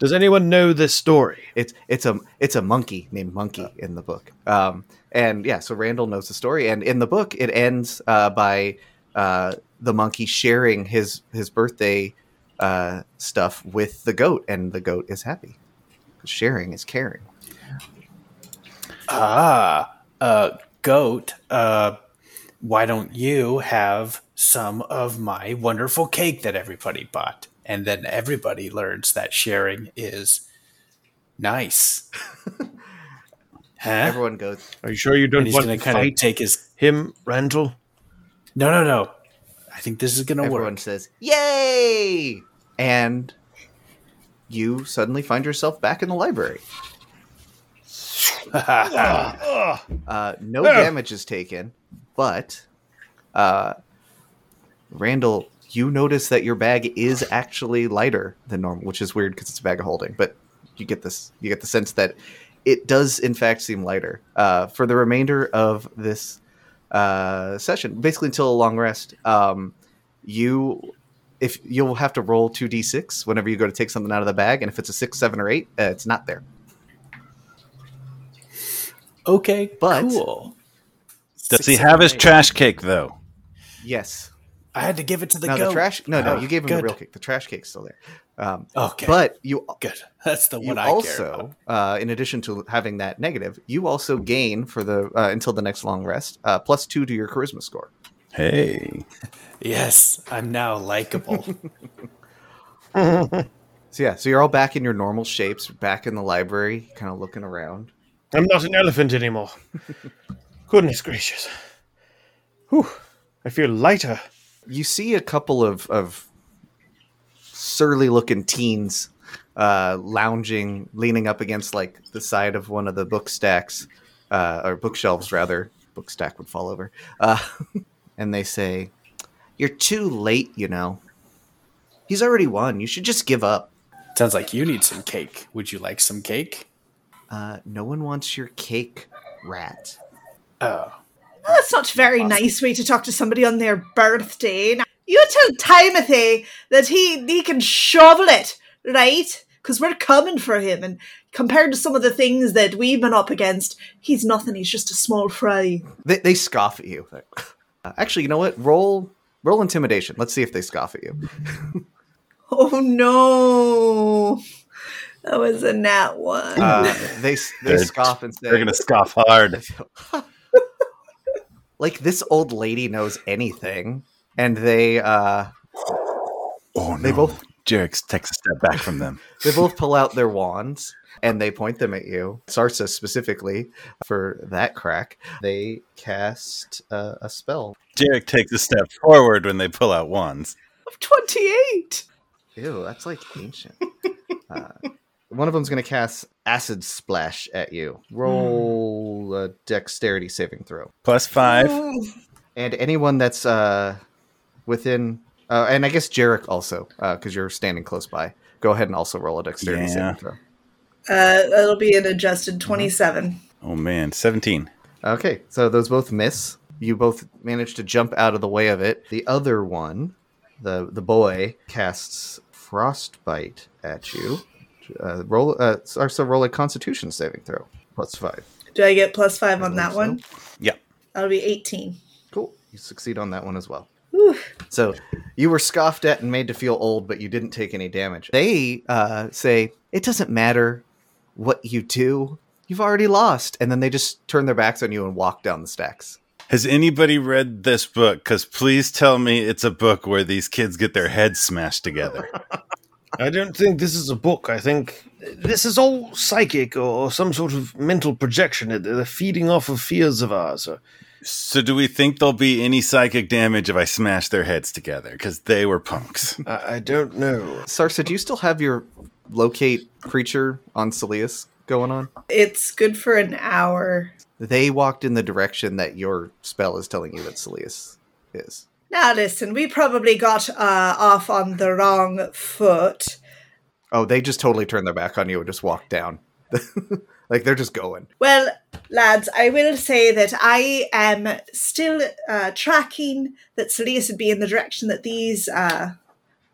Does anyone know this story? It's it's a it's a monkey named Monkey in the book. Um, and yeah, so Randall knows the story, and in the book it ends uh, by uh, the monkey sharing his his birthday uh, stuff with the goat, and the goat is happy. Sharing is caring. Ah, uh, goat. Uh, why don't you have some of my wonderful cake that everybody bought? And then everybody learns that sharing is nice. huh? Everyone goes. Are you sure you and don't he's want to to kind of fight take his. him, Randall? No, no, no. I think this is going to work. Everyone says, "Yay!" And you suddenly find yourself back in the library. <laughs> Uh, no damage is taken, but uh, Randall, you notice that your bag is actually lighter than normal, which is weird because it's a bag of holding. But you get this, you get the sense that it does in fact seem lighter uh, for the remainder of this uh, session, basically until a long rest. Um, you, if you'll have to roll two d six whenever you go to take something out of the bag, and if it's a six, seven, or eight, uh, it's not there. okay, But- cool. does he Six, have his eight. trash cake though? Yes. I had to give it to the no, goat. the trash. No, no, Oh, you gave him good. the real cake. The trash cake's still there. Um, Okay, But you, good. That's the you one I care also, about. uh, in addition to having that negative, you also gain for the uh, until the next long rest uh, plus two to your charisma score. Hey, <laughs> Yes, I'm now likable. <laughs> So yeah, so you're all back in your normal shapes, back in the library, kind of looking around. I'm not an elephant anymore. <laughs> Goodness gracious. Whew. I feel lighter. You see a couple of of surly looking teens uh, lounging, leaning up against like the side of one of the book stacks, uh, or bookshelves rather. Book stack would fall over, uh, <laughs> and they say, "You're too late, you know. He's already won. You should just give up." Sounds like you need some cake. Would you like some cake? Uh, no one wants your cake, rat. Oh, That's not a very nice way to talk to somebody on their birthday. Now, you tell Timothy that he he can shovel it, right? Because we're coming for him, and compared to some of the things that we've been up against, he's nothing. He's just a small fry. They, they scoff at you. <laughs> Actually, you know what? Roll roll intimidation. Let's see if they scoff at you. <laughs> Oh no, that was a nat one. Uh, they they scoff and say, they're gonna scoff hard. <laughs> like this old lady knows anything, and they uh, Oh no! They both- Jerik takes a step back from them. <laughs> they both pull out their wands and they point them at you. Sarsa specifically for that crack. They cast uh, a spell. Jerik takes a step forward when they pull out wands. Twenty-eight. Ew, that's like ancient. <laughs> uh, one of them's going to cast acid splash at you. Roll a dexterity saving throw. Plus five. and anyone that's uh, within, uh, and I guess Jerik also, because you're standing close by. Go ahead and also roll a dexterity Yeah. saving throw. Uh, that'll be an adjusted twenty-seven. Oh man, seventeen. Okay, so those both miss. You both manage to jump out of the way of it. The other one, the the boy, casts frostbite at you. Uh, roll, uh, so roll a Constitution saving throw. Plus five. Do I get plus five on that believe one? Yeah. That'll be eighteen. Cool. You succeed on that one as well. Whew. So you were scoffed at and made to feel old, but you didn't take any damage. They uh, say it doesn't matter what you do. You've already lost, and then they just turn their backs on you and walk down the stacks. Has anybody read this book? Because please tell me it's a book where these kids get their heads smashed together. <laughs> I don't think this is a book. I think this is all psychic or some sort of mental projection. They're feeding off of fears of ours. Or so, do we think there'll be any psychic damage if I smash their heads together? Because they were punks. I, I don't know. Sarsa, do you still have your locate creature on Saeleas going on? It's good for an hour. They walked in the direction that your spell is telling you that Saeleas is. Now listen, we probably got uh, off on the wrong foot. Oh, they just totally turned their back on you and just walked down. <laughs> like they're just going. Well, lads, I will say that I am still uh, tracking that Saeleas would be in the direction that these uh,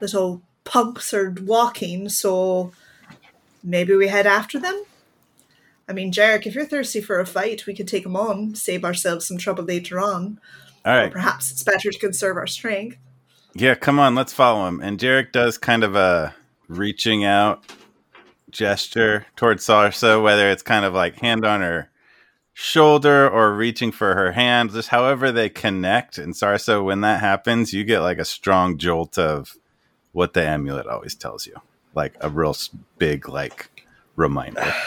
little punks are walking, so maybe we head after them? I mean, Jerik, if you're thirsty for a fight, we could take them on, save ourselves some trouble later on. All Or perhaps it's better to conserve our strength. Yeah, come on, let's follow him. And Jerik does kind of a reaching out gesture towards Sarsa, whether it's kind of like hand on her shoulder or reaching for her hand, just however they connect. And Sarsa, when that happens, you get like a strong jolt of what the amulet always tells you, like a real big like reminder. <sighs>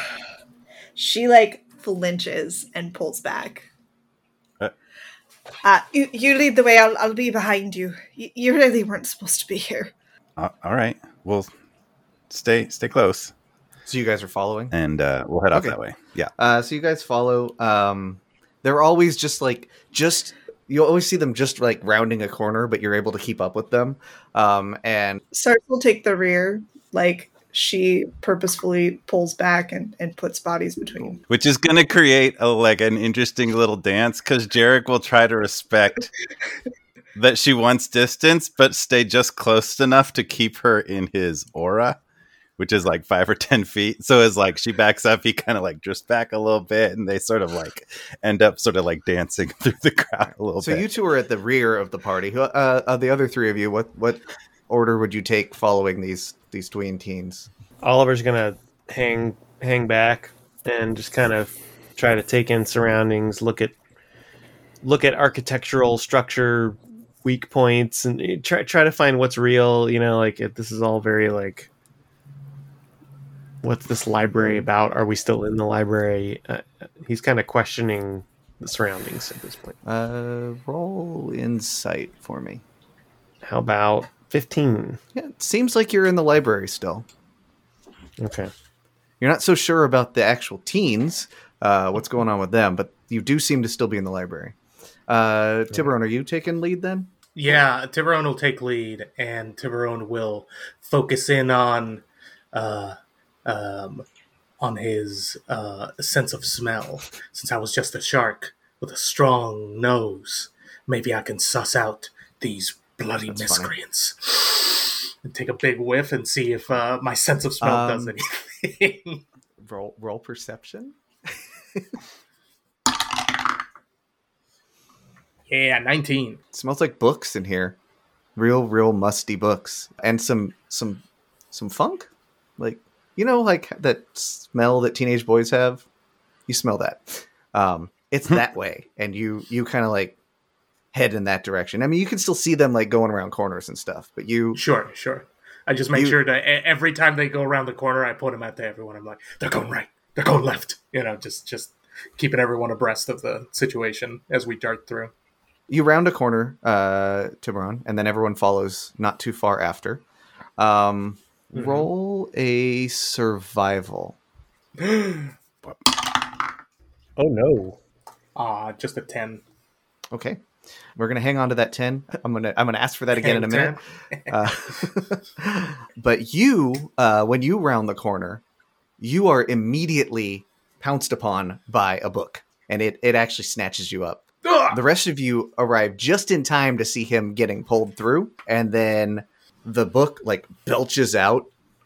She like flinches and pulls back. Uh. You, you lead the way. I'll, I'll be behind you. you. You really weren't supposed to be here. Uh, all right, we'll stay stay close, So you guys are following. and uh, we'll head off that way. Yeah. Uh, so you guys follow. Um, they're always just like just you always see them just like rounding a corner, but you're able to keep up with them. Um, and Sark will take the rear. Like she purposefully pulls back and, and puts bodies between. which is going to create a like an interesting little dance because Jerik will try to respect <laughs> that she wants distance, but stay just close enough to keep her in his aura, which is like five or ten feet. So as like she backs up, he kind of like drifts back a little bit, and they sort of like end up sort of like dancing <laughs> through the crowd a little bit. so bit. you two are at the rear of the party. Who- Uh, of the other three of you, what what order would you take following these these tween teens? Oliver's gonna hang hang back and just kind of try to take in surroundings, look at look at architectural structure weak points, and try try to find what's real. You know, like if this is all very like, what's this library about? Are we still in the library? Uh, he's kind of questioning the surroundings at this point. Uh, roll insight for me. How about fifteen? Yeah, it seems like you're in the library still. Okay. You're not so sure about the actual teens, uh, what's going on with them, but you do seem to still be in the library. Uh, Tiburon, are you taking lead then? Yeah, Tiburon will take lead, and Tiburon will focus in on, uh, um, on his uh, sense of smell. Since I was just a shark with a strong nose, maybe I can suss out these bloody That's funny. miscreants. And take a big whiff and see if uh, my sense of smell does Um, anything. <laughs> Roll roll perception. yeah, nineteen. It smells like books in here. Real, real musty books. And some some some funk. Like you know, like that smell that teenage boys have? You smell that. Um, it's that way. And you you kind of like head in that direction. I mean you can still see them like going around corners and stuff, but you Sure, sure. I just make You- sure that every time they go around the corner, I point them out to everyone. I'm like, they're going right, they're going left. You know, just just keeping everyone abreast of the situation as we dart through. you round a corner, uh, Tiburon, and then everyone follows not too far after. Um, Mhm. Roll a survival. <gasps> Oh no. Ah, just a ten. Okay, we're gonna hang on to that ten. I'm gonna I'm gonna ask for that again in a minute. Uh, <laughs> but you, uh, when you round the corner, you are immediately pounced upon by a book, and it it actually snatches you up. Ugh! The rest of you arrive just in time to see him getting pulled through, and then the book like belches out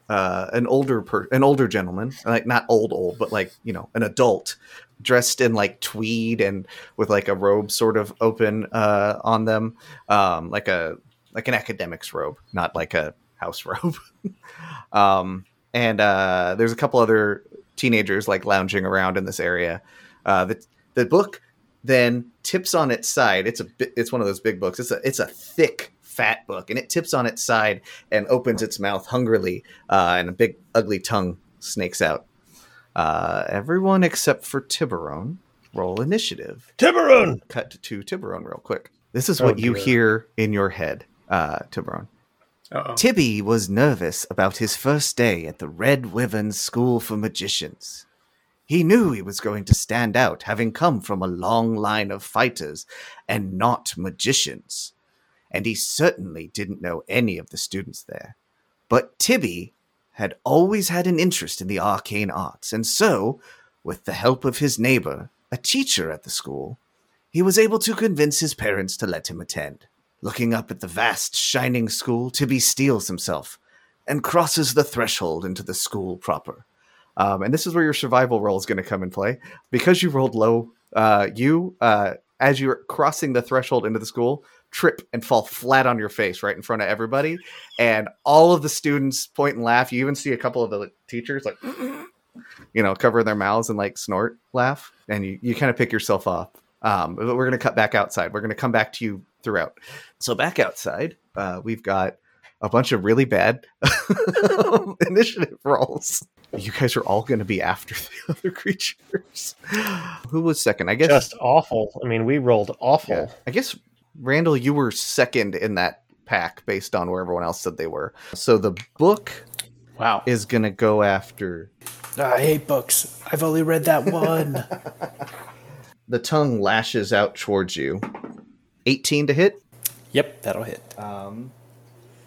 uh, an older per- an older gentleman, like not old old, but like you know an adult, dressed in like tweed and with like a robe sort of open uh, on them, um, like a like an academic's robe, not like a house <laughs> robe. um, and uh, there's a couple other teenagers like lounging around in this area. Uh, the the book then tips on its side. It's a it's one of those big books. It's a it's a thick fat book, and it tips on its side and opens its mouth hungrily, uh, and a big ugly tongue snakes out. Uh, everyone except for Tiburon roll initiative. Tiburon! Cut to Tiburon real quick. This is Oh, what you hear in your head, uh, Tiburon. Uh-oh. Tibby was nervous about his first day at the Red Wyvern School for Magicians. He knew he was going to stand out, having come from a long line of fighters and not magicians. and he certainly didn't know any of the students there. But Tibby had always had an interest in the arcane arts, and so, with the help of his neighbor, a teacher at the school, he was able to convince his parents to let him attend. Looking up at the vast, shining school, Tibby steels himself and crosses the threshold into the school proper. Um, and this is where your survival roll is going to come in play. Because you rolled low, uh, you, uh, as you're crossing the threshold into the school, trip and fall flat on your face right in front of everybody. And all of the students point and laugh. You even see a couple of the teachers like, <clears throat> you know, cover their mouths and like snort, laugh. And you, you kind of pick yourself up. Um, but we're going to cut back outside. We're going to come back to you throughout. So back outside, uh, we've got a bunch of really bad <laughs> initiative rolls. You guys are all going to be after <laughs> the other creatures. Who was second? I guess. Just awful. I mean, we rolled awful. yeah. I guess Randall, you were second in that pack based on where everyone else said they were. So the book Wow. is going to go after I hate books. I've only read that <laughs> one. the tongue lashes out towards you. 18 to hit. yep, that'll hit. Um,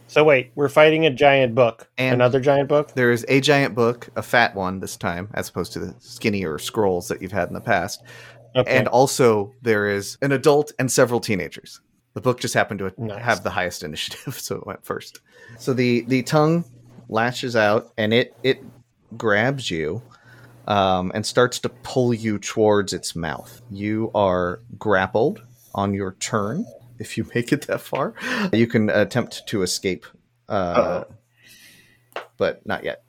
So wait, we're fighting a giant book. And- Another giant book? there is a giant book, a fat one this time, as opposed to the skinnier scrolls that you've had in the past. Okay. And also, there is an adult and several teenagers. The book just happened to Nice. have the highest initiative, <laughs> so it went first. So the the tongue lashes out, and it it grabs you, um, and starts to pull you towards its mouth. You are grappled on your turn. If you <laughs> make it that far, you can attempt to escape, uh, but not yet.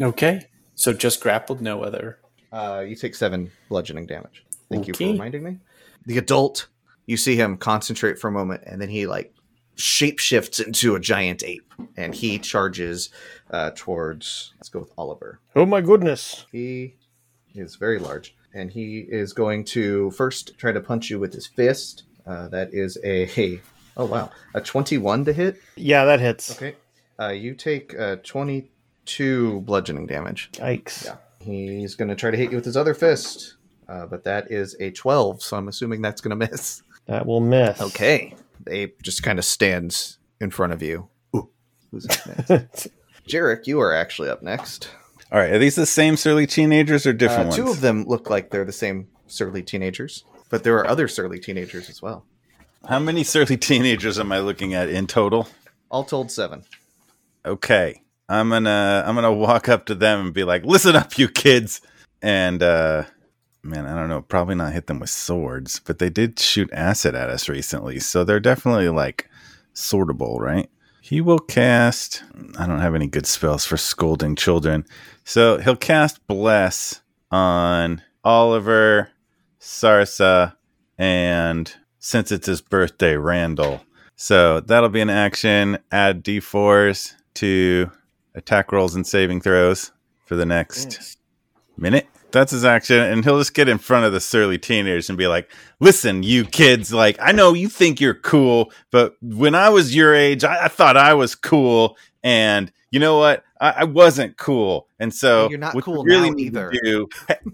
Okay. So just grappled, no other. Uh, you take seven bludgeoning damage. Thank you for reminding me. The adult, you see him concentrate for a moment, and then he like shapeshifts into a giant ape, and he charges uh, towards. Let's go with Oliver. oh my goodness. He is very large, and he is going to first try to punch you with his fist. Uh, that is a <laughs> oh wow a twenty-one to hit. Yeah, that hits. Okay, uh, you take uh, twenty-two bludgeoning damage. Yikes. Yeah. He's going to try to hit you with his other fist, uh, but that is a 12, so I'm assuming that's going to miss. That will miss. Okay. The ape just kind of stands in front of you. Ooh, who's up next? <laughs> Jerik, you are actually up next. All right, are these the same surly teenagers or different Uh, ones? two of them look like they're the same surly teenagers, but there are other surly teenagers as well. How many surly teenagers am I looking at in total? All told, seven. Okay, I'm gonna I'm gonna walk up to them and be like, "Listen up, you kids!" And uh, man, I don't know, probably not hit them with swords, but they did shoot acid at us recently, so they're definitely like sortable, right? He will cast. I don't have any good spells for scolding children, so he'll cast bless on Oliver, Sarsa, and since it's his birthday, Randall. So that'll be an action. Add d4s to attack rolls and saving throws for the next minute. That's his action, and he'll just get in front of the surly teenagers and be like, "Listen, you kids! Like, I know you think you're cool, but when I was your age, I, I thought I was cool, and you know what? I, I wasn't cool, and so You're not cool really now either. Do,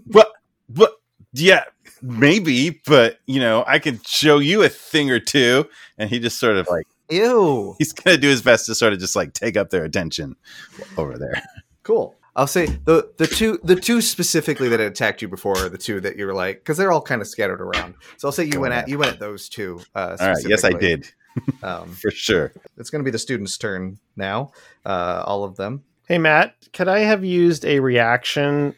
what? What? Yeah, maybe, but you know, I can show you a thing or two. And he just sort of like Ew. he's gonna do his best to sort of just like take up their attention over there. Cool. I'll say the the two the two specifically that had attacked you before are the two that you were like because they're all kind of scattered around. So I'll say you Go went ahead. at you went at those two. Uh, All right, yes, I did <laughs> Um, for sure. it's going to be the students' turn now. Uh, all of them. Hey Matt, could I have used a reaction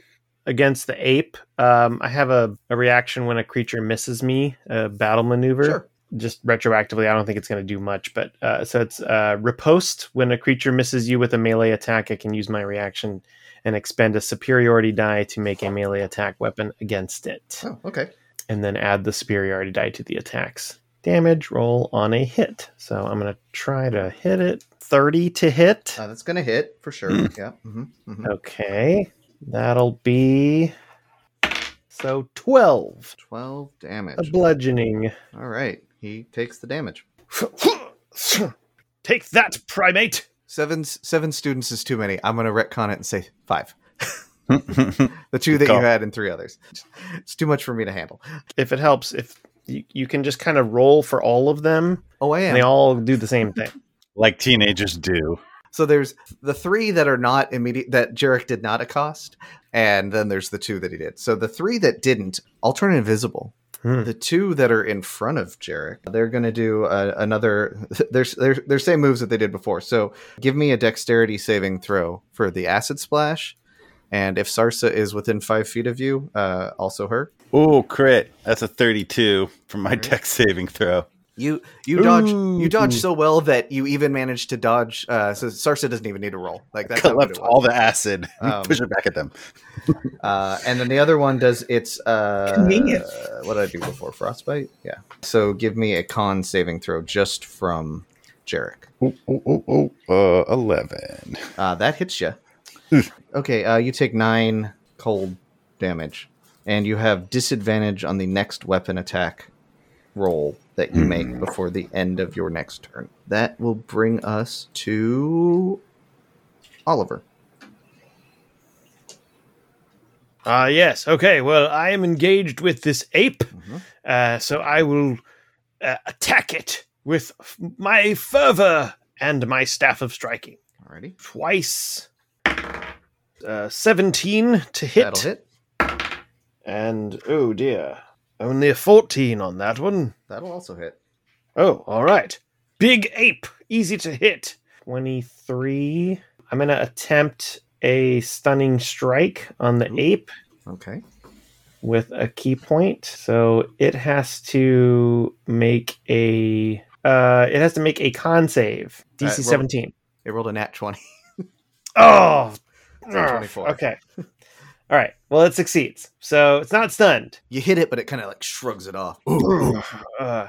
against the ape? Um, I have a, a reaction when a creature misses me, a battle maneuver. Sure. Just retroactively, I don't think it's going to do much, but uh, so it's uh, riposte. When a creature misses you with a melee attack, I can use my reaction and expend a superiority die to make a melee attack weapon against it, Oh, okay. and then add the superiority die to the attack's damage roll on a hit. So I'm going to try to hit it. Thirty to hit. Uh, that's going to hit for sure. Hmm. Yeah. hmm hmm Okay, that'll be so 12. 12 damage. A bludgeoning. All right. He takes the damage. <laughs> Take that, primate. Seven seven students is too many. I'm going to retcon it and say five. <laughs> The two that Call. you had and three others. It's too much for me to handle. If it helps, if you, you can just kind of roll for all of them, Oh, I and am. they all do the same thing. Like teenagers do. So there's the three that are not immediate that Jerik did not accost, and then there's the two that he did. So the three that didn't, all turn invisible. Hmm. The two that are in front of Jerik, they're going to do uh, another. <laughs> There's they're, they're same moves that they did before. So give me a dexterity saving throw for the acid splash, and if Sarsa is within five feet of you, uh, also her. Oh, crit. That's a 32 for my dex saving throw. You you dodge Ooh. you dodge so well that you even managed to dodge. Uh, so Sarsa doesn't even need to roll. Like that's how good Collect it was. all the acid. <laughs> Um, Push it back at them. <laughs> Uh, and then the other one does its uh, Convenient. what did I do before frostbite? Yeah. So give me a con saving throw just from Jerik. Oh, oh, oh, oh. Uh, 11. Uh, that hits you. okay. Uh, you take nine cold damage, and you have disadvantage on the next weapon attack roll that you make before the end of your next turn. That will bring us to Oliver. Ah, yes. Okay. Well, I am engaged with this ape, uh, so I will uh, attack it with f- my fervor and my staff of striking Alrighty. twice. Uh, Seventeen to hit, That'll hit. and oh dear, only a fourteen on that one. That'll also hit. Oh, all right. Big ape, easy to hit. 23. I'm going to attempt a stunning strike on the Ooh. ape Okay. with a key point. So it has to make a uh it has to make a con save. DC Alright, well- 17. It rolled a nat 20. Oh. <laughs> 24. Okay. <laughs> All right. Well, it succeeds. So it's not stunned. You hit it, but it kind of like shrugs it off. <sighs> Uh,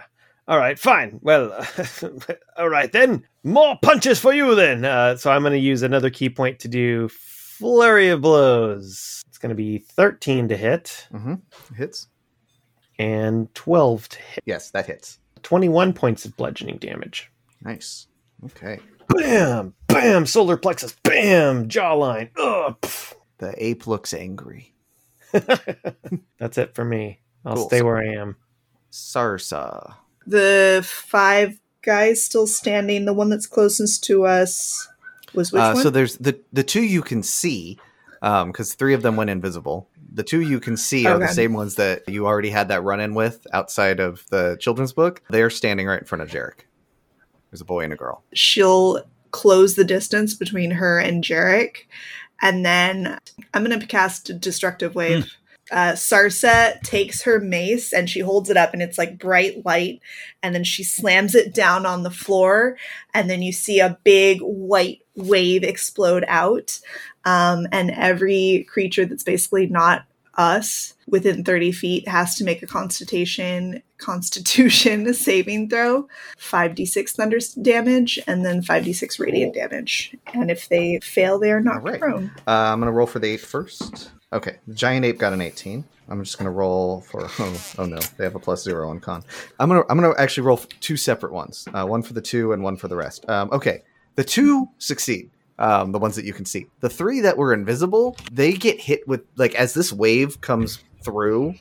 all right, fine. Well, <laughs> all right then. More punches for you then. Uh, so I'm going to use another key point to do flurry of blows. It's going to be 13 to hit Mm-hmm. Hits. and 12 to hit. Yes, that hits. 21 points of bludgeoning damage. Nice. Okay. Bam, bam, solar plexus, bam, jawline. Ugh, pff. The ape looks angry. <laughs> That's it for me. I'll Cool. stay where I am. Sarsa. The five guys still standing. The one that's closest to us was which Uh, one? so there's the the two you can see, because three of them went invisible. The two you can see are the same ones that you already had that run in with outside of the children's book. They are standing right in front of Jerik. There's a boy and a girl. She'll close the distance between her and Jerik, and then I'm gonna cast a destructive wave. Uh, Sarsa takes her mace and she holds it up, and it's like bright light, and then she slams it down on the floor, and then you see a big white wave explode out, um, and every creature that's basically not us within 30 feet has to make a constitution constitution <laughs> saving throw 5d6 thunder damage and then 5d6 radiant damage and if they fail they are not Alright. prone Uh, I'm gonna roll for the ape first. Okay, the giant ape got an 18. I'm just gonna roll for. <laughs> Oh, oh no, they have a plus zero on con. I'm gonna I'm gonna actually roll two separate ones. Uh, one for the two and one for the rest. Um, okay, the two succeed. Um, the ones that you can see. The three that were invisible, they get hit with like as this wave comes through.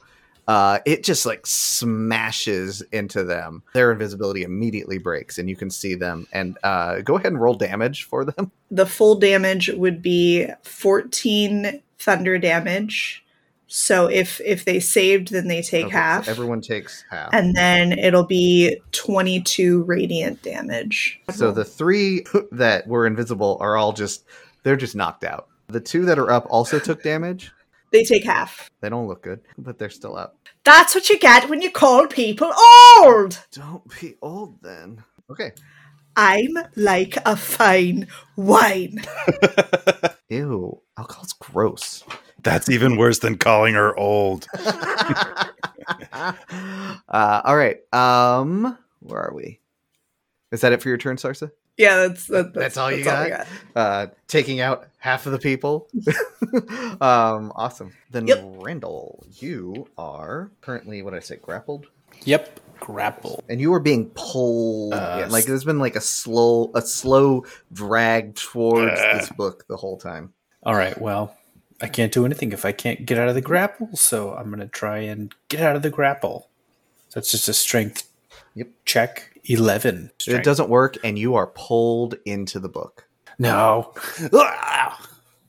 Uh, it just like smashes into them. Their invisibility immediately breaks, and you can see them. And uh, go ahead and roll damage for them. the full damage would be 14 thunder damage so if if they saved then they take Okay, so half everyone takes half. and then it'll be 22 radiant damage So the three <laughs> that were invisible are all just they're just knocked out. The two that are up also took damage. they take half They don't look good, but they're still up. that's what you get when you call people old Don't be old then. Okay. i'm like a fine wine <laughs> Ew. Alcohol's gross. That's even worse than calling her old. <laughs> <laughs> uh, all right. Um, where are we? Is that it for your turn, Sarsa? yeah that's that, That's all you I got? Uh, taking out half of the people. <laughs> um, awesome. Then Yep. Randall, you are currently what did I say, grappled? Yep. Grapple. and you are being pulled Uh, in. like there's been like a slow a slow drag towards Uh. this book the whole time All right. Well, I can't do anything if I can't get out of the grapple, so I'm gonna try and get out of the grapple. That's just a strength Yep. check. 11. It doesn't work, and you are pulled into the book. No. <laughs>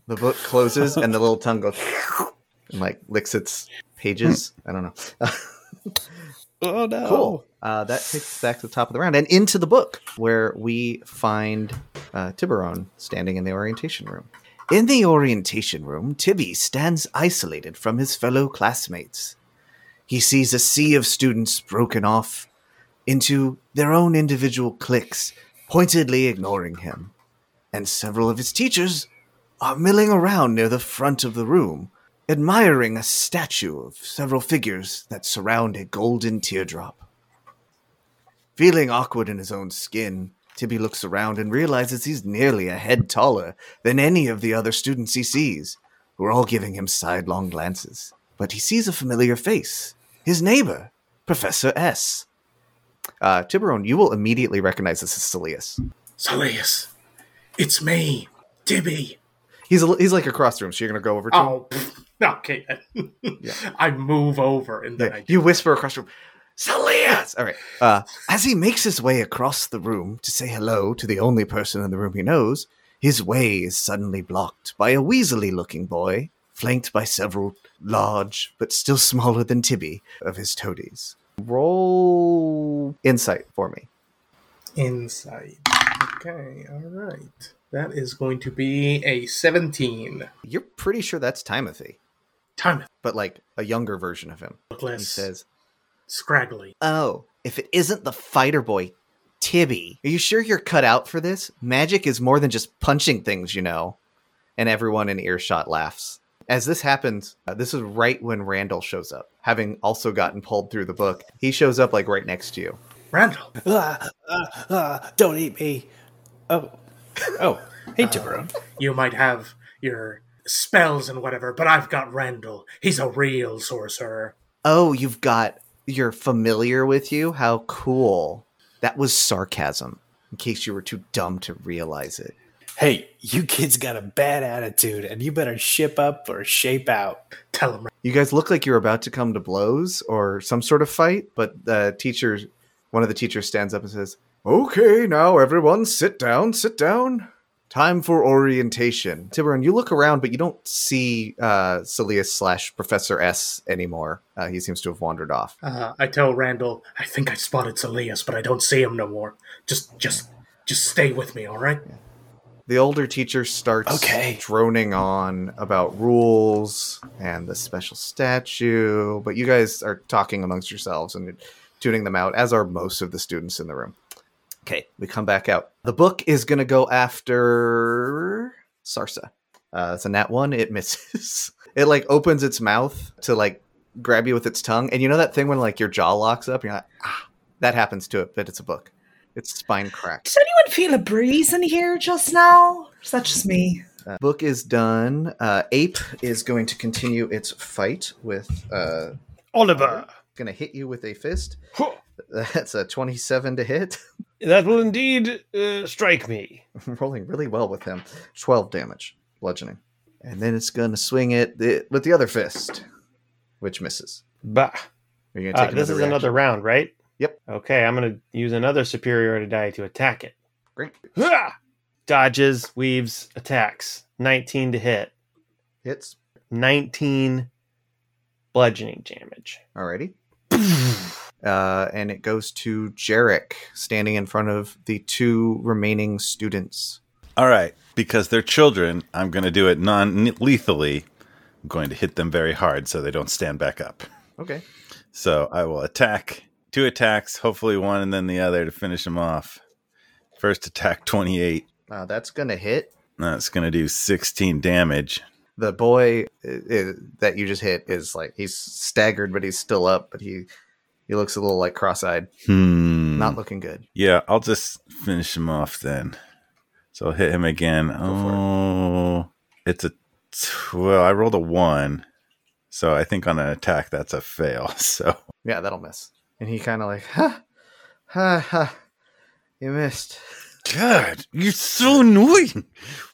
The book closes, and the little tongue goes <laughs> and like licks its pages. I don't know. <laughs> Oh no. Cool. Uh, that takes us back to the top of the round and into the book where we find uh, Tiburon standing in the orientation room. In the orientation room, Tibby stands isolated from his fellow classmates. He sees a sea of students broken off into their own individual cliques, pointedly ignoring him. And several of his teachers are milling around near the front of the room, admiring a statue of several figures that surround a golden teardrop. Feeling awkward in his own skin, Tibby looks around and realizes he's nearly a head taller than any of the other students he sees, who are all giving him sidelong glances. But he sees a familiar face his neighbor, Professor S. Uh, Tiburon, you will immediately recognize this as Saeleas. Saeleas, it's me, Tibby. He's a, he's like across the room, so you're gonna go over to him. Oh, <laughs> okay. <laughs> I move over and then Yeah, you whisper across the room, Saeleas! All right. Uh, as he makes his way across the room to say hello to the only person in the room he knows, his way is suddenly blocked by a weaselly looking boy, flanked by several large, but still smaller than Tibby, of his toadies. Roll insight for me. Insight. Okay, all right. That is going to be a 17. You're pretty sure that's Timothy, Timothy. but like a younger version of him. look He says, scraggly. Oh, if it isn't the fighter boy, Tibby. Are you sure you're cut out for this? Magic is more than just punching things, you know. And everyone in earshot laughs. As this happens, uh, this is right when Randall shows up, having also gotten pulled through the book. He shows up like right next to you. Randall, <laughs> Ah, ah, ah, don't eat me. Oh. Oh. Hey, Tiburon. you might have your spells and whatever, but I've got Randall. He's a real sorcerer. Oh, you've got you're familiar with you? How cool. That was sarcasm, in case you were too dumb to realize it. Hey, you kids got a bad attitude, and you better ship up or shape out. Tell them. You guys look like you're about to come to blows or some sort of fight, but the teacher, one of the teachers stands up and says, Okay, now everyone sit down, sit down. Time for orientation. Tiburon, you look around, but you don't see uh, Saeleas slash Professor S anymore. Uh, he seems to have wandered off. Uh, I tell Randall, I think I spotted Saeleas, but I don't see him no more. Just, just, just stay with me, all right? The older teacher starts Okay. droning on about rules and the special statue, but you guys are talking amongst yourselves and tuning them out, as are most of the students in the room. Okay, we come back out. The book is going to go after Sarsa. Uh, it's a nat one. It <laughs> misses. it like opens its mouth to like grab you with its tongue, and you know that thing when like your jaw locks up. You're like, ah, that happens to it, but it's a book. Its spine cracks. Does anyone feel a breeze in here just now? Or is that just me? Uh, book is done. Uh, Ape is going to continue its fight with. Uh, Oliver. Going to hit you with a fist. Huh. <laughs> That's a twenty-seven to hit. <laughs> That will indeed uh, strike me. <laughs> Rolling really well with him. Twelve damage, bludgeoning, and then it's going to swing it the, with the other fist, which misses. Bah. Are you going to Uh, this is another another round, right? Yep. Okay, I'm going to use another superiority die to attack it. Great. Dodges, weaves, attacks. 19 to hit. Hits. 19 bludgeoning damage. Alrighty. Uh, and it goes to Jerik, standing in front of the two remaining students. All right, because they're children, I'm going to do it non lethally. I'm going to hit them very hard so they don't stand back up. Okay. So I will attack two attacks, hopefully one and then the other to finish them off. First attack <laughs> 28. Uh, that's going to hit. That's going to do 16 damage. The boy that you just hit is like he's staggered, but he's still up. But he he looks a little like cross-eyed, Hmm. not looking good. Yeah, I'll just finish him off then. So I'll hit him again. it. oh, it's a t- well. I rolled a one, so I think on an attack that's a fail. <laughs> So Yeah, that'll miss. And he kind of like, ha, ha, ha, you missed. God, you're so annoying.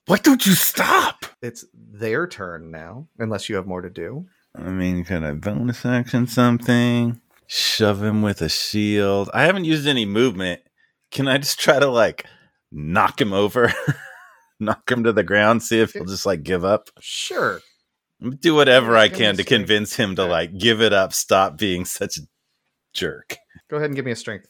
Why don't you stop? It's their turn now, unless you have more to do. I mean, could I bonus action something? Shove him with a shield. I haven't used any movement. Can I just try to like knock him over? <laughs> knock him to the ground, see if he'll just like give up? Sure. Do whatever I can to convince him to like give it up, stop being such a jerk. Go ahead and give me a strength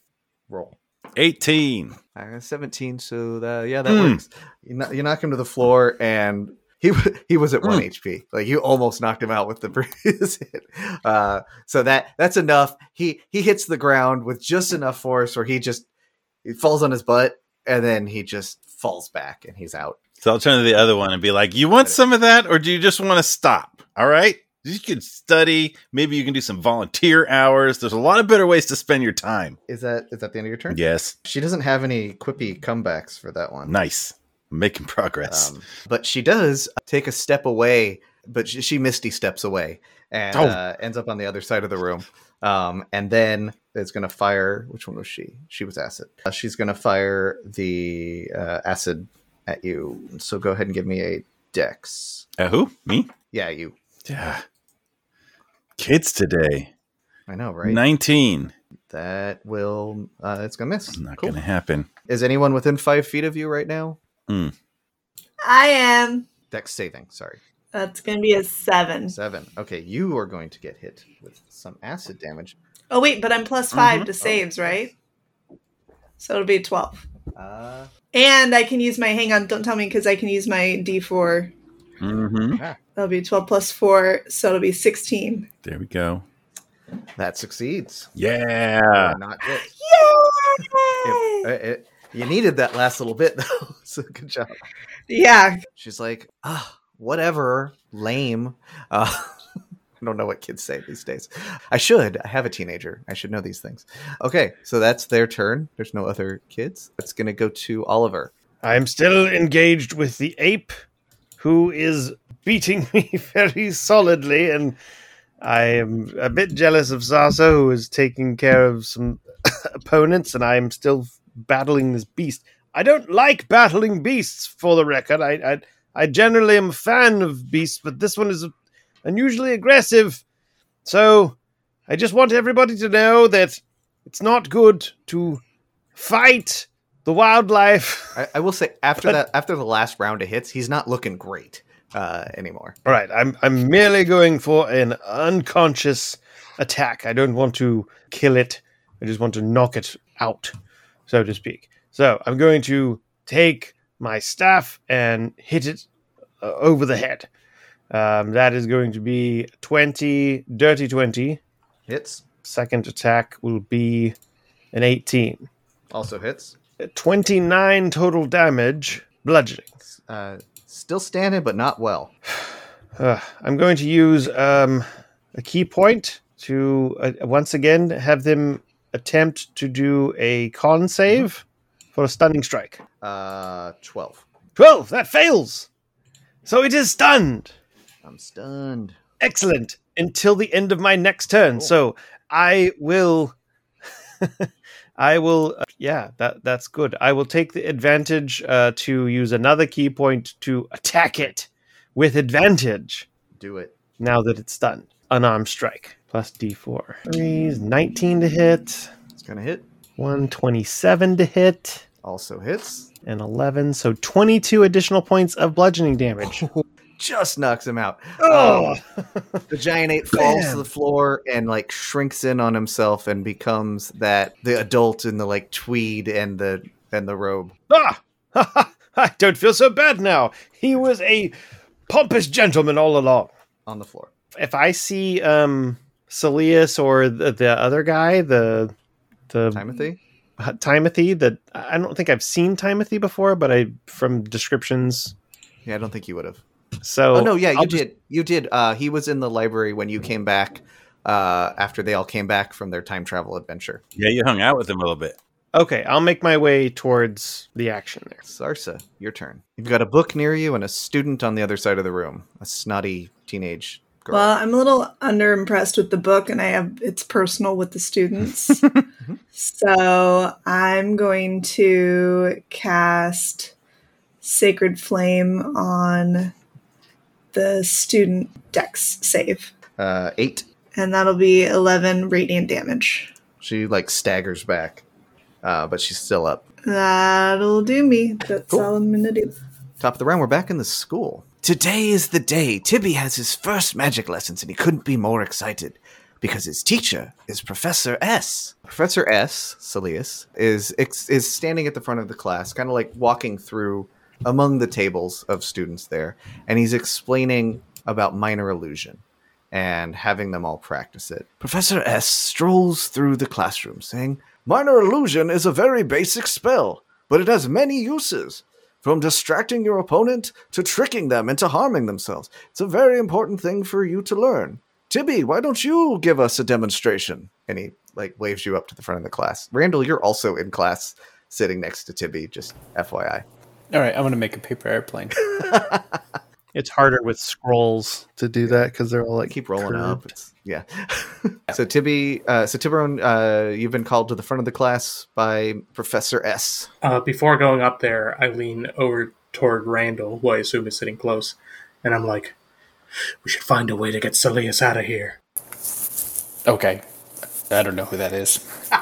roll. 18. Uh, 17, so that, yeah, that Mm. works. You knock him to the floor, and he he was at one Mm. HP. Like you almost knocked him out with the <laughs> previous hit. Uh, so that that's enough. He he hits the ground with just enough force where he just he falls on his butt, and then he just falls back, and he's out. So I'll turn to the other one and be like, You want some of that, or do you just want to stop? All right. You can study. Maybe you can do some volunteer hours. There's a lot of better ways to spend your time. Is that is that the end of your turn? Yes. She doesn't have any quippy comebacks for that one. Nice. Making progress. Um, but she does take a step away, but she, she misty steps away and Oh. uh, ends up on the other side of the room. Um, and then it's going to fire. Which one was she? She was acid. Uh, she's going to fire the uh, acid at you. So go ahead and give me a dex. Uh, who? Me? Yeah, you. Yeah. Kids today. I know, right? 19. That will. Uh, it's going to miss. Not Cool. going to happen. Is anyone within five feet of you right now? I am. Dex saving. Sorry. That's gonna be a seven. Seven. Okay, you are going to get hit with some acid damage. Oh wait, but I'm plus 5 Mhm. to saves, right? So it'll be twelve. Uh, And I can use my hang on, don't tell me because I can use my D4. Mm-hmm. That'll be twelve plus four, so it'll be sixteen. There we go. that succeeds. Yeah. Not hit. Yay! It- it- you needed that last little bit <laughs> though. so good job. Yeah, She's like, ah, whatever, lame. Uh, <laughs> I don't know what kids say these days. I should. I have a teenager. I should know these things. Okay, so that's their turn. There's no other kids. It's gonna go to Oliver. I'm still engaged with the ape, who is beating <laughs> me very solidly, and I am a bit jealous of Sarsa, who is taking care of some opponents, and I am still battling this beast. I don't like battling beasts, for the record. I, I, I generally am a fan of beasts, but this one is unusually aggressive. So I just want everybody to know that it's not good to fight the wildlife. I, I will say after But- that, after the last round of hits, he's not looking great uh, anymore. All right, I'm I'm merely going for an unconscious attack. I don't want to kill it. I just want to knock it out, so to speak. So I'm going to take my staff and hit it uh, over the head. Um, that is going to be twenty, dirty twenty. Hits Second attack will be an eighteen. also hits. Twenty-nine total damage, bludgeoning. Uh, still standing, but not well. <sighs> Uh, I'm going to use um, a ki point to uh, once again have them attempt to do a con save for a stunning strike. Uh, twelve. 12! That fails! So it is stunned! I'm stunned. Excellent! Until the end of my next turn. Cool. So I will. <laughs> I will. Uh, yeah, that that's good. I will take the advantage uh, to use another ki point to attack it with advantage. Do it. now that it's done. Unarmed strike plus d4. Threes, 19 to hit, It's gonna hit. 127 to hit, Also hits. and 11. So 22 additional points of bludgeoning damage. <laughs> Just knocks him out. Oh, The giant ape falls to the floor and like shrinks in on himself and becomes that the adult in the like tweed and the and the robe. ah! I don't feel so bad now. He was a pompous gentleman all along. on the floor. If I see um Saeleas or the, the other guy, the the Timothy? Timothy, that I don't think I've seen Timothy before, but I from descriptions. Yeah, I don't think you would have. So Oh no, yeah, you I'll just- did. You did. Uh he was in the library when you came back uh after they all came back from their time travel adventure. Yeah, you hung out with him a little bit. Okay, I'll make my way towards the action there. Sarsa, your turn. You've got a book near you and a student on the other side of the room. A snotty teenage girl. Well, I'm a little underimpressed with the book, and I have it's personal with the students. <laughs> so I'm going to cast Sacred Flame on the student Dex save, Uh eight. and that'll be 11 radiant damage. She like staggers back, uh, but she's still up. That'll do me. That's Cool. all I'm gonna do. Top of the round, we're back in the school. Today is the day. Tibby has his first magic lessons, and he couldn't be more excited because his teacher is Professor S. Professor S. Saeleas is is standing at the front of the class, kind of like walking through among the tables of students there, and he's explaining about minor illusion and having them all practice it. Professor S strolls through the classroom saying, Minor illusion is a very basic spell, but it has many uses. From distracting your opponent to tricking them into harming themselves. It's a very important thing for you to learn. Tibby, why don't you give us a demonstration? And he like waves you up to the front of the class. Randall, you're also in class sitting next to Tibby, just FYI. All right, I'm gonna make a paper airplane. <laughs> It's harder with scrolls to do that because they're all like Keep rolling up. It's, yeah. <laughs> so Tibby, uh, so Tiburon, uh, you've been called to the front of the class by Professor S. Uh, before going up there, I lean over toward Randall, who I assume is sitting close, and I'm like, "We should find a way to get Saeleas out of here." Okay, I don't know who that is. <laughs>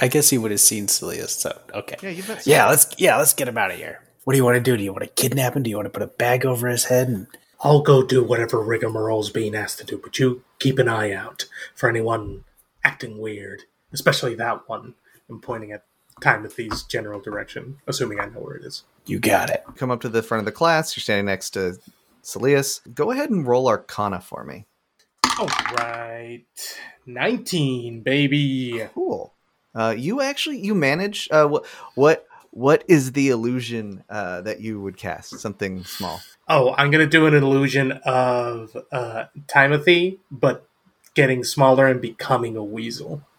I guess he would have seen Saeleas. So okay. Yeah, you bet. Yeah, let's yeah, let's get him out of here. What do you want to do? Do you want to kidnap him? Do you want to put a bag over his head? And I'll go do whatever rigmarole's being asked to do, but you keep an eye out for anyone acting weird, especially that one. I'm pointing at Timothy's general direction, assuming I know where it is. you got it. Come up to the front of the class. You're standing next to Saeleas. Go ahead and roll Arcana for me. All right, nineteen, baby. Cool. Uh, you actually you manage. Uh, what what what is the illusion uh, that you would cast? Something small. Oh, I'm gonna do an illusion of uh, Timothy, but getting smaller and becoming a weasel. <laughs>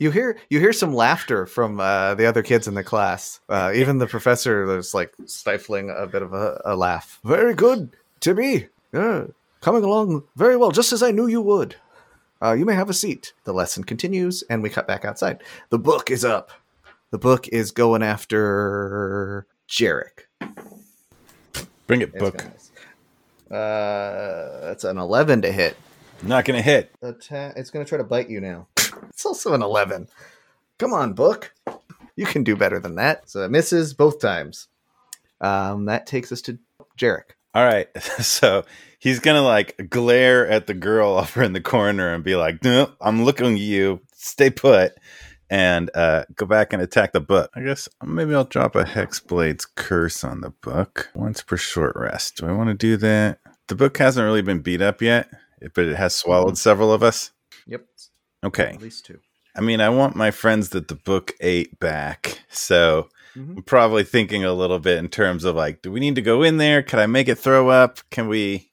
You hear you hear some laughter from uh, the other kids in the class. Uh, even the professor was like stifling a bit of a, a laugh. Very good, Tibby. Yeah, coming along very well, just as I knew you would. Uh, you may have a seat. The lesson continues, and we cut back outside. The book is up. The book is going after Jerik. Bring it, It's book. gonna- Uh, that's an eleven to hit. Not gonna hit. It's going to try to bite you now. It's also an 11. Come on, book. You can do better than that. So it misses both times. Um, that takes us to Jerik. All right. <laughs> So he's gonna like glare at the girl <laughs> over in the corner and be like, "No, I'm looking at you. Stay put." And uh, go back and attack the book. I guess maybe I'll drop a Hexblade's curse on the book once per short rest. Do I want to do that? The book hasn't really been beat up yet, but it has swallowed several of us. Yep. Okay. At least two. I mean, I want my friends that the book ate back. So Mhm. I'm probably thinking a little bit in terms of like, do we need to go in there? Can I make it throw up? Can we?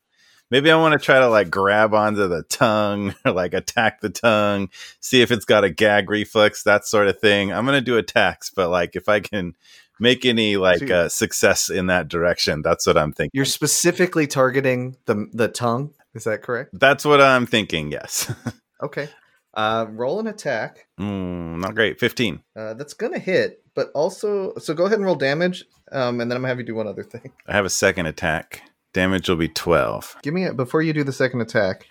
Maybe I want to try to like grab onto the tongue <laughs> or like attack the tongue, see if it's got a gag reflex, that sort of thing. I'm going to do attacks, but like if I can make any like uh, success in that direction, that's what I'm thinking. You're specifically targeting the the tongue. Is that correct? That's what I'm thinking, yes. <laughs> Okay. Uh, roll an attack. mm, not great. 15. Uh, that's gonna hit, but also so go ahead and roll damage. Um, and then I'm gonna have you do one other thing. I have a second attack. Damage will be 12. Give me a, before you do the second attack.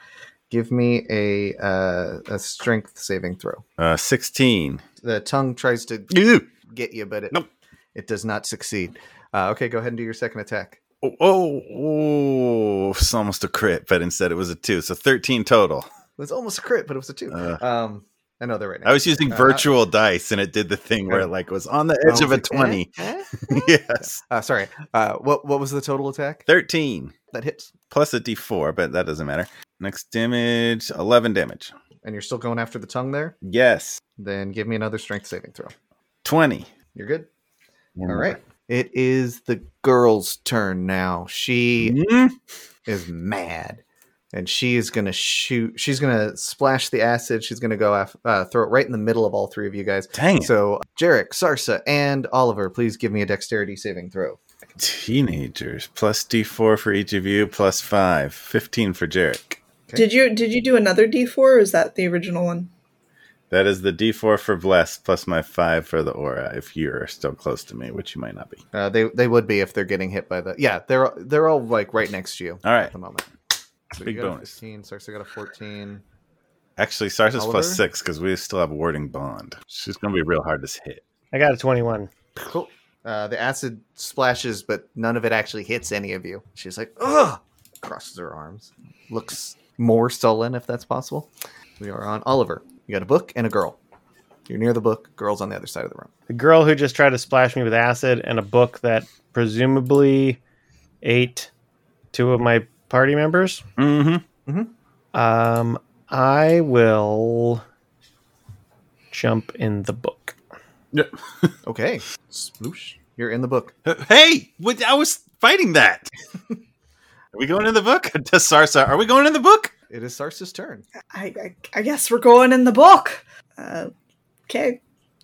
Give me a uh, a strength saving throw. Uh, 16. The tongue tries to Ew. get you, but it Nope. it does not succeed. Uh, okay, go ahead and do your second attack. Oh, oh, oh, it's almost a crit, but instead it was a two. So 13 total. It was almost a crit, but it was a two. Uh. um, I know they're right. I was using Uh, virtual dice and it did the thing where it like was on the edge of a like, 20. eh, eh? <laughs> yes. Uh, sorry. Uh, what what was the total attack? 13 That hits, plus a d4, but that doesn't matter. Next damage, 11 damage. and you're still going after the tongue there. Yes. Then give me another strength saving throw. 20. You're good. One All more. right. It is the girl's turn now. She Mm, is mad, and she is gonna shoot. She's gonna splash the acid. She's gonna go af- uh, throw it right in the middle of all three of you guys. Dang it. So, Jerik, Sarsa, and Oliver, please give me a dexterity saving throw. Teenagers. Plus d4 for each of you, plus 5. 15 for Jerik. Okay. Did you did you do another D4 or is that the original one? That is the d4 for Bless plus my 5 for the aura if you're still close to me, which you might not be. Uh, they they would be if they're getting hit by the. Yeah, they're they're all like right next to you All right. at the moment. So Big you got a bonus. 15, Sarsa got a 14. Actually, Sarsa's Oliver? plus six because we still have warding bond. She's gonna be real hard to hit. I got a 21. Cool. Uh, the acid splashes, but none of it actually hits any of you. She's like, ugh! Crosses her arms. Looks more sullen, if that's possible. We are on Oliver. You got a book and a girl. You're near the book. Girl's on the other side of the room. The girl who just tried to splash me with acid and a book that presumably ate two of my party members. Mm-hmm. Um, I will jump in the book. <laughs> Okay. Sploosh. You're in the book. Hey, what, I was fighting that. <laughs> are we going in the book? <laughs> Does Sarsa? Are we going in the book? It is Sarsa's turn. I, I, I guess we're going in the book. Uh, okay,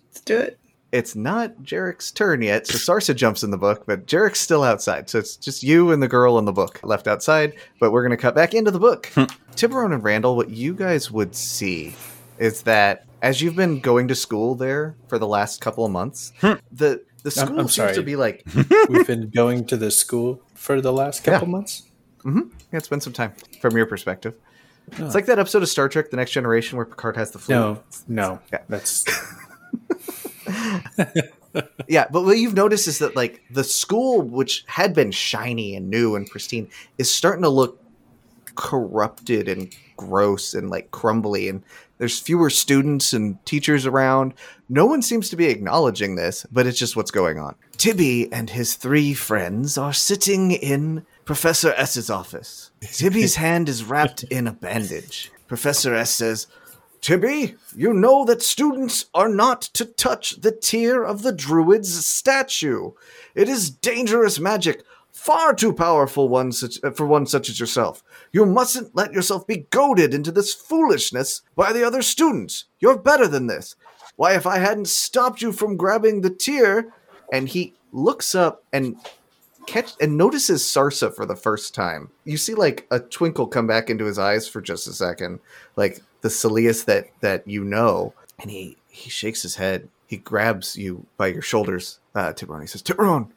let's do it. It's not Jerik's turn yet, so Sarsa jumps in the book, but Jerik's still outside. So it's just you and the girl in the book left outside, but we're going to cut back into the book. Hmm. Tiburon and Randall, what you guys would see is that as you've been going to school there for the last couple of months, hmm. the the I'm- school I'm seems sorry. to be like <laughs> We've been going to the school for the last couple months. Mm-hmm. yeah, it's been some time from your perspective. It's like that episode of Star Trek: The Next Generation where Picard has the flu. No, no, Yeah. that's <laughs> <laughs> Yeah, but what you've noticed is that like the school, which had been shiny and new and pristine, is starting to look corrupted and gross and like crumbly and there's fewer students and teachers around. No one seems to be acknowledging this, but it's just what's going on. Tibby and his three friends are sitting in Professor S's office. <laughs> Tibby's hand is wrapped in a bandage. Professor S says, Tibby, you know that students are not to touch the tear of the druid's statue. It is dangerous magic, far too powerful one such, uh, for one such as yourself. You mustn't let yourself be goaded into this foolishness by the other students. You're better than this. Why, if I hadn't stopped you from grabbing the tear, and he looks up and catch and notices Sarsa for the first time. You see like a twinkle come back into his eyes for just a second, like the Saeleas that that you know, and he he shakes his head. He grabs you by your shoulders, uh, Tiburon. He says, "Tiburon,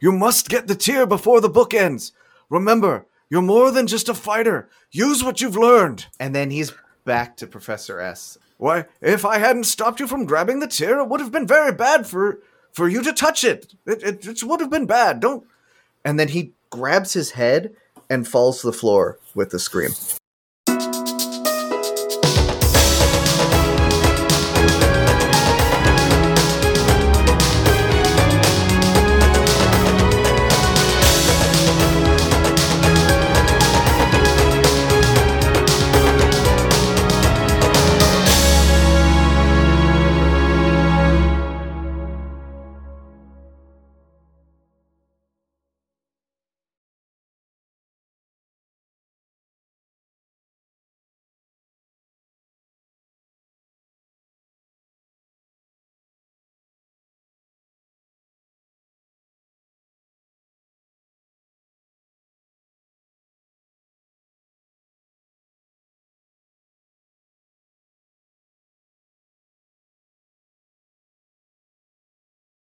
you must get the tear before the book ends. Remember, you're more than just a fighter. Use what you've learned." And then he's back to Professor S. Why, if I hadn't stopped you from grabbing the tear, it would have been very bad for for you to touch it. It, it, it would have been bad. Don't and then he grabs his head and falls to the floor with a scream.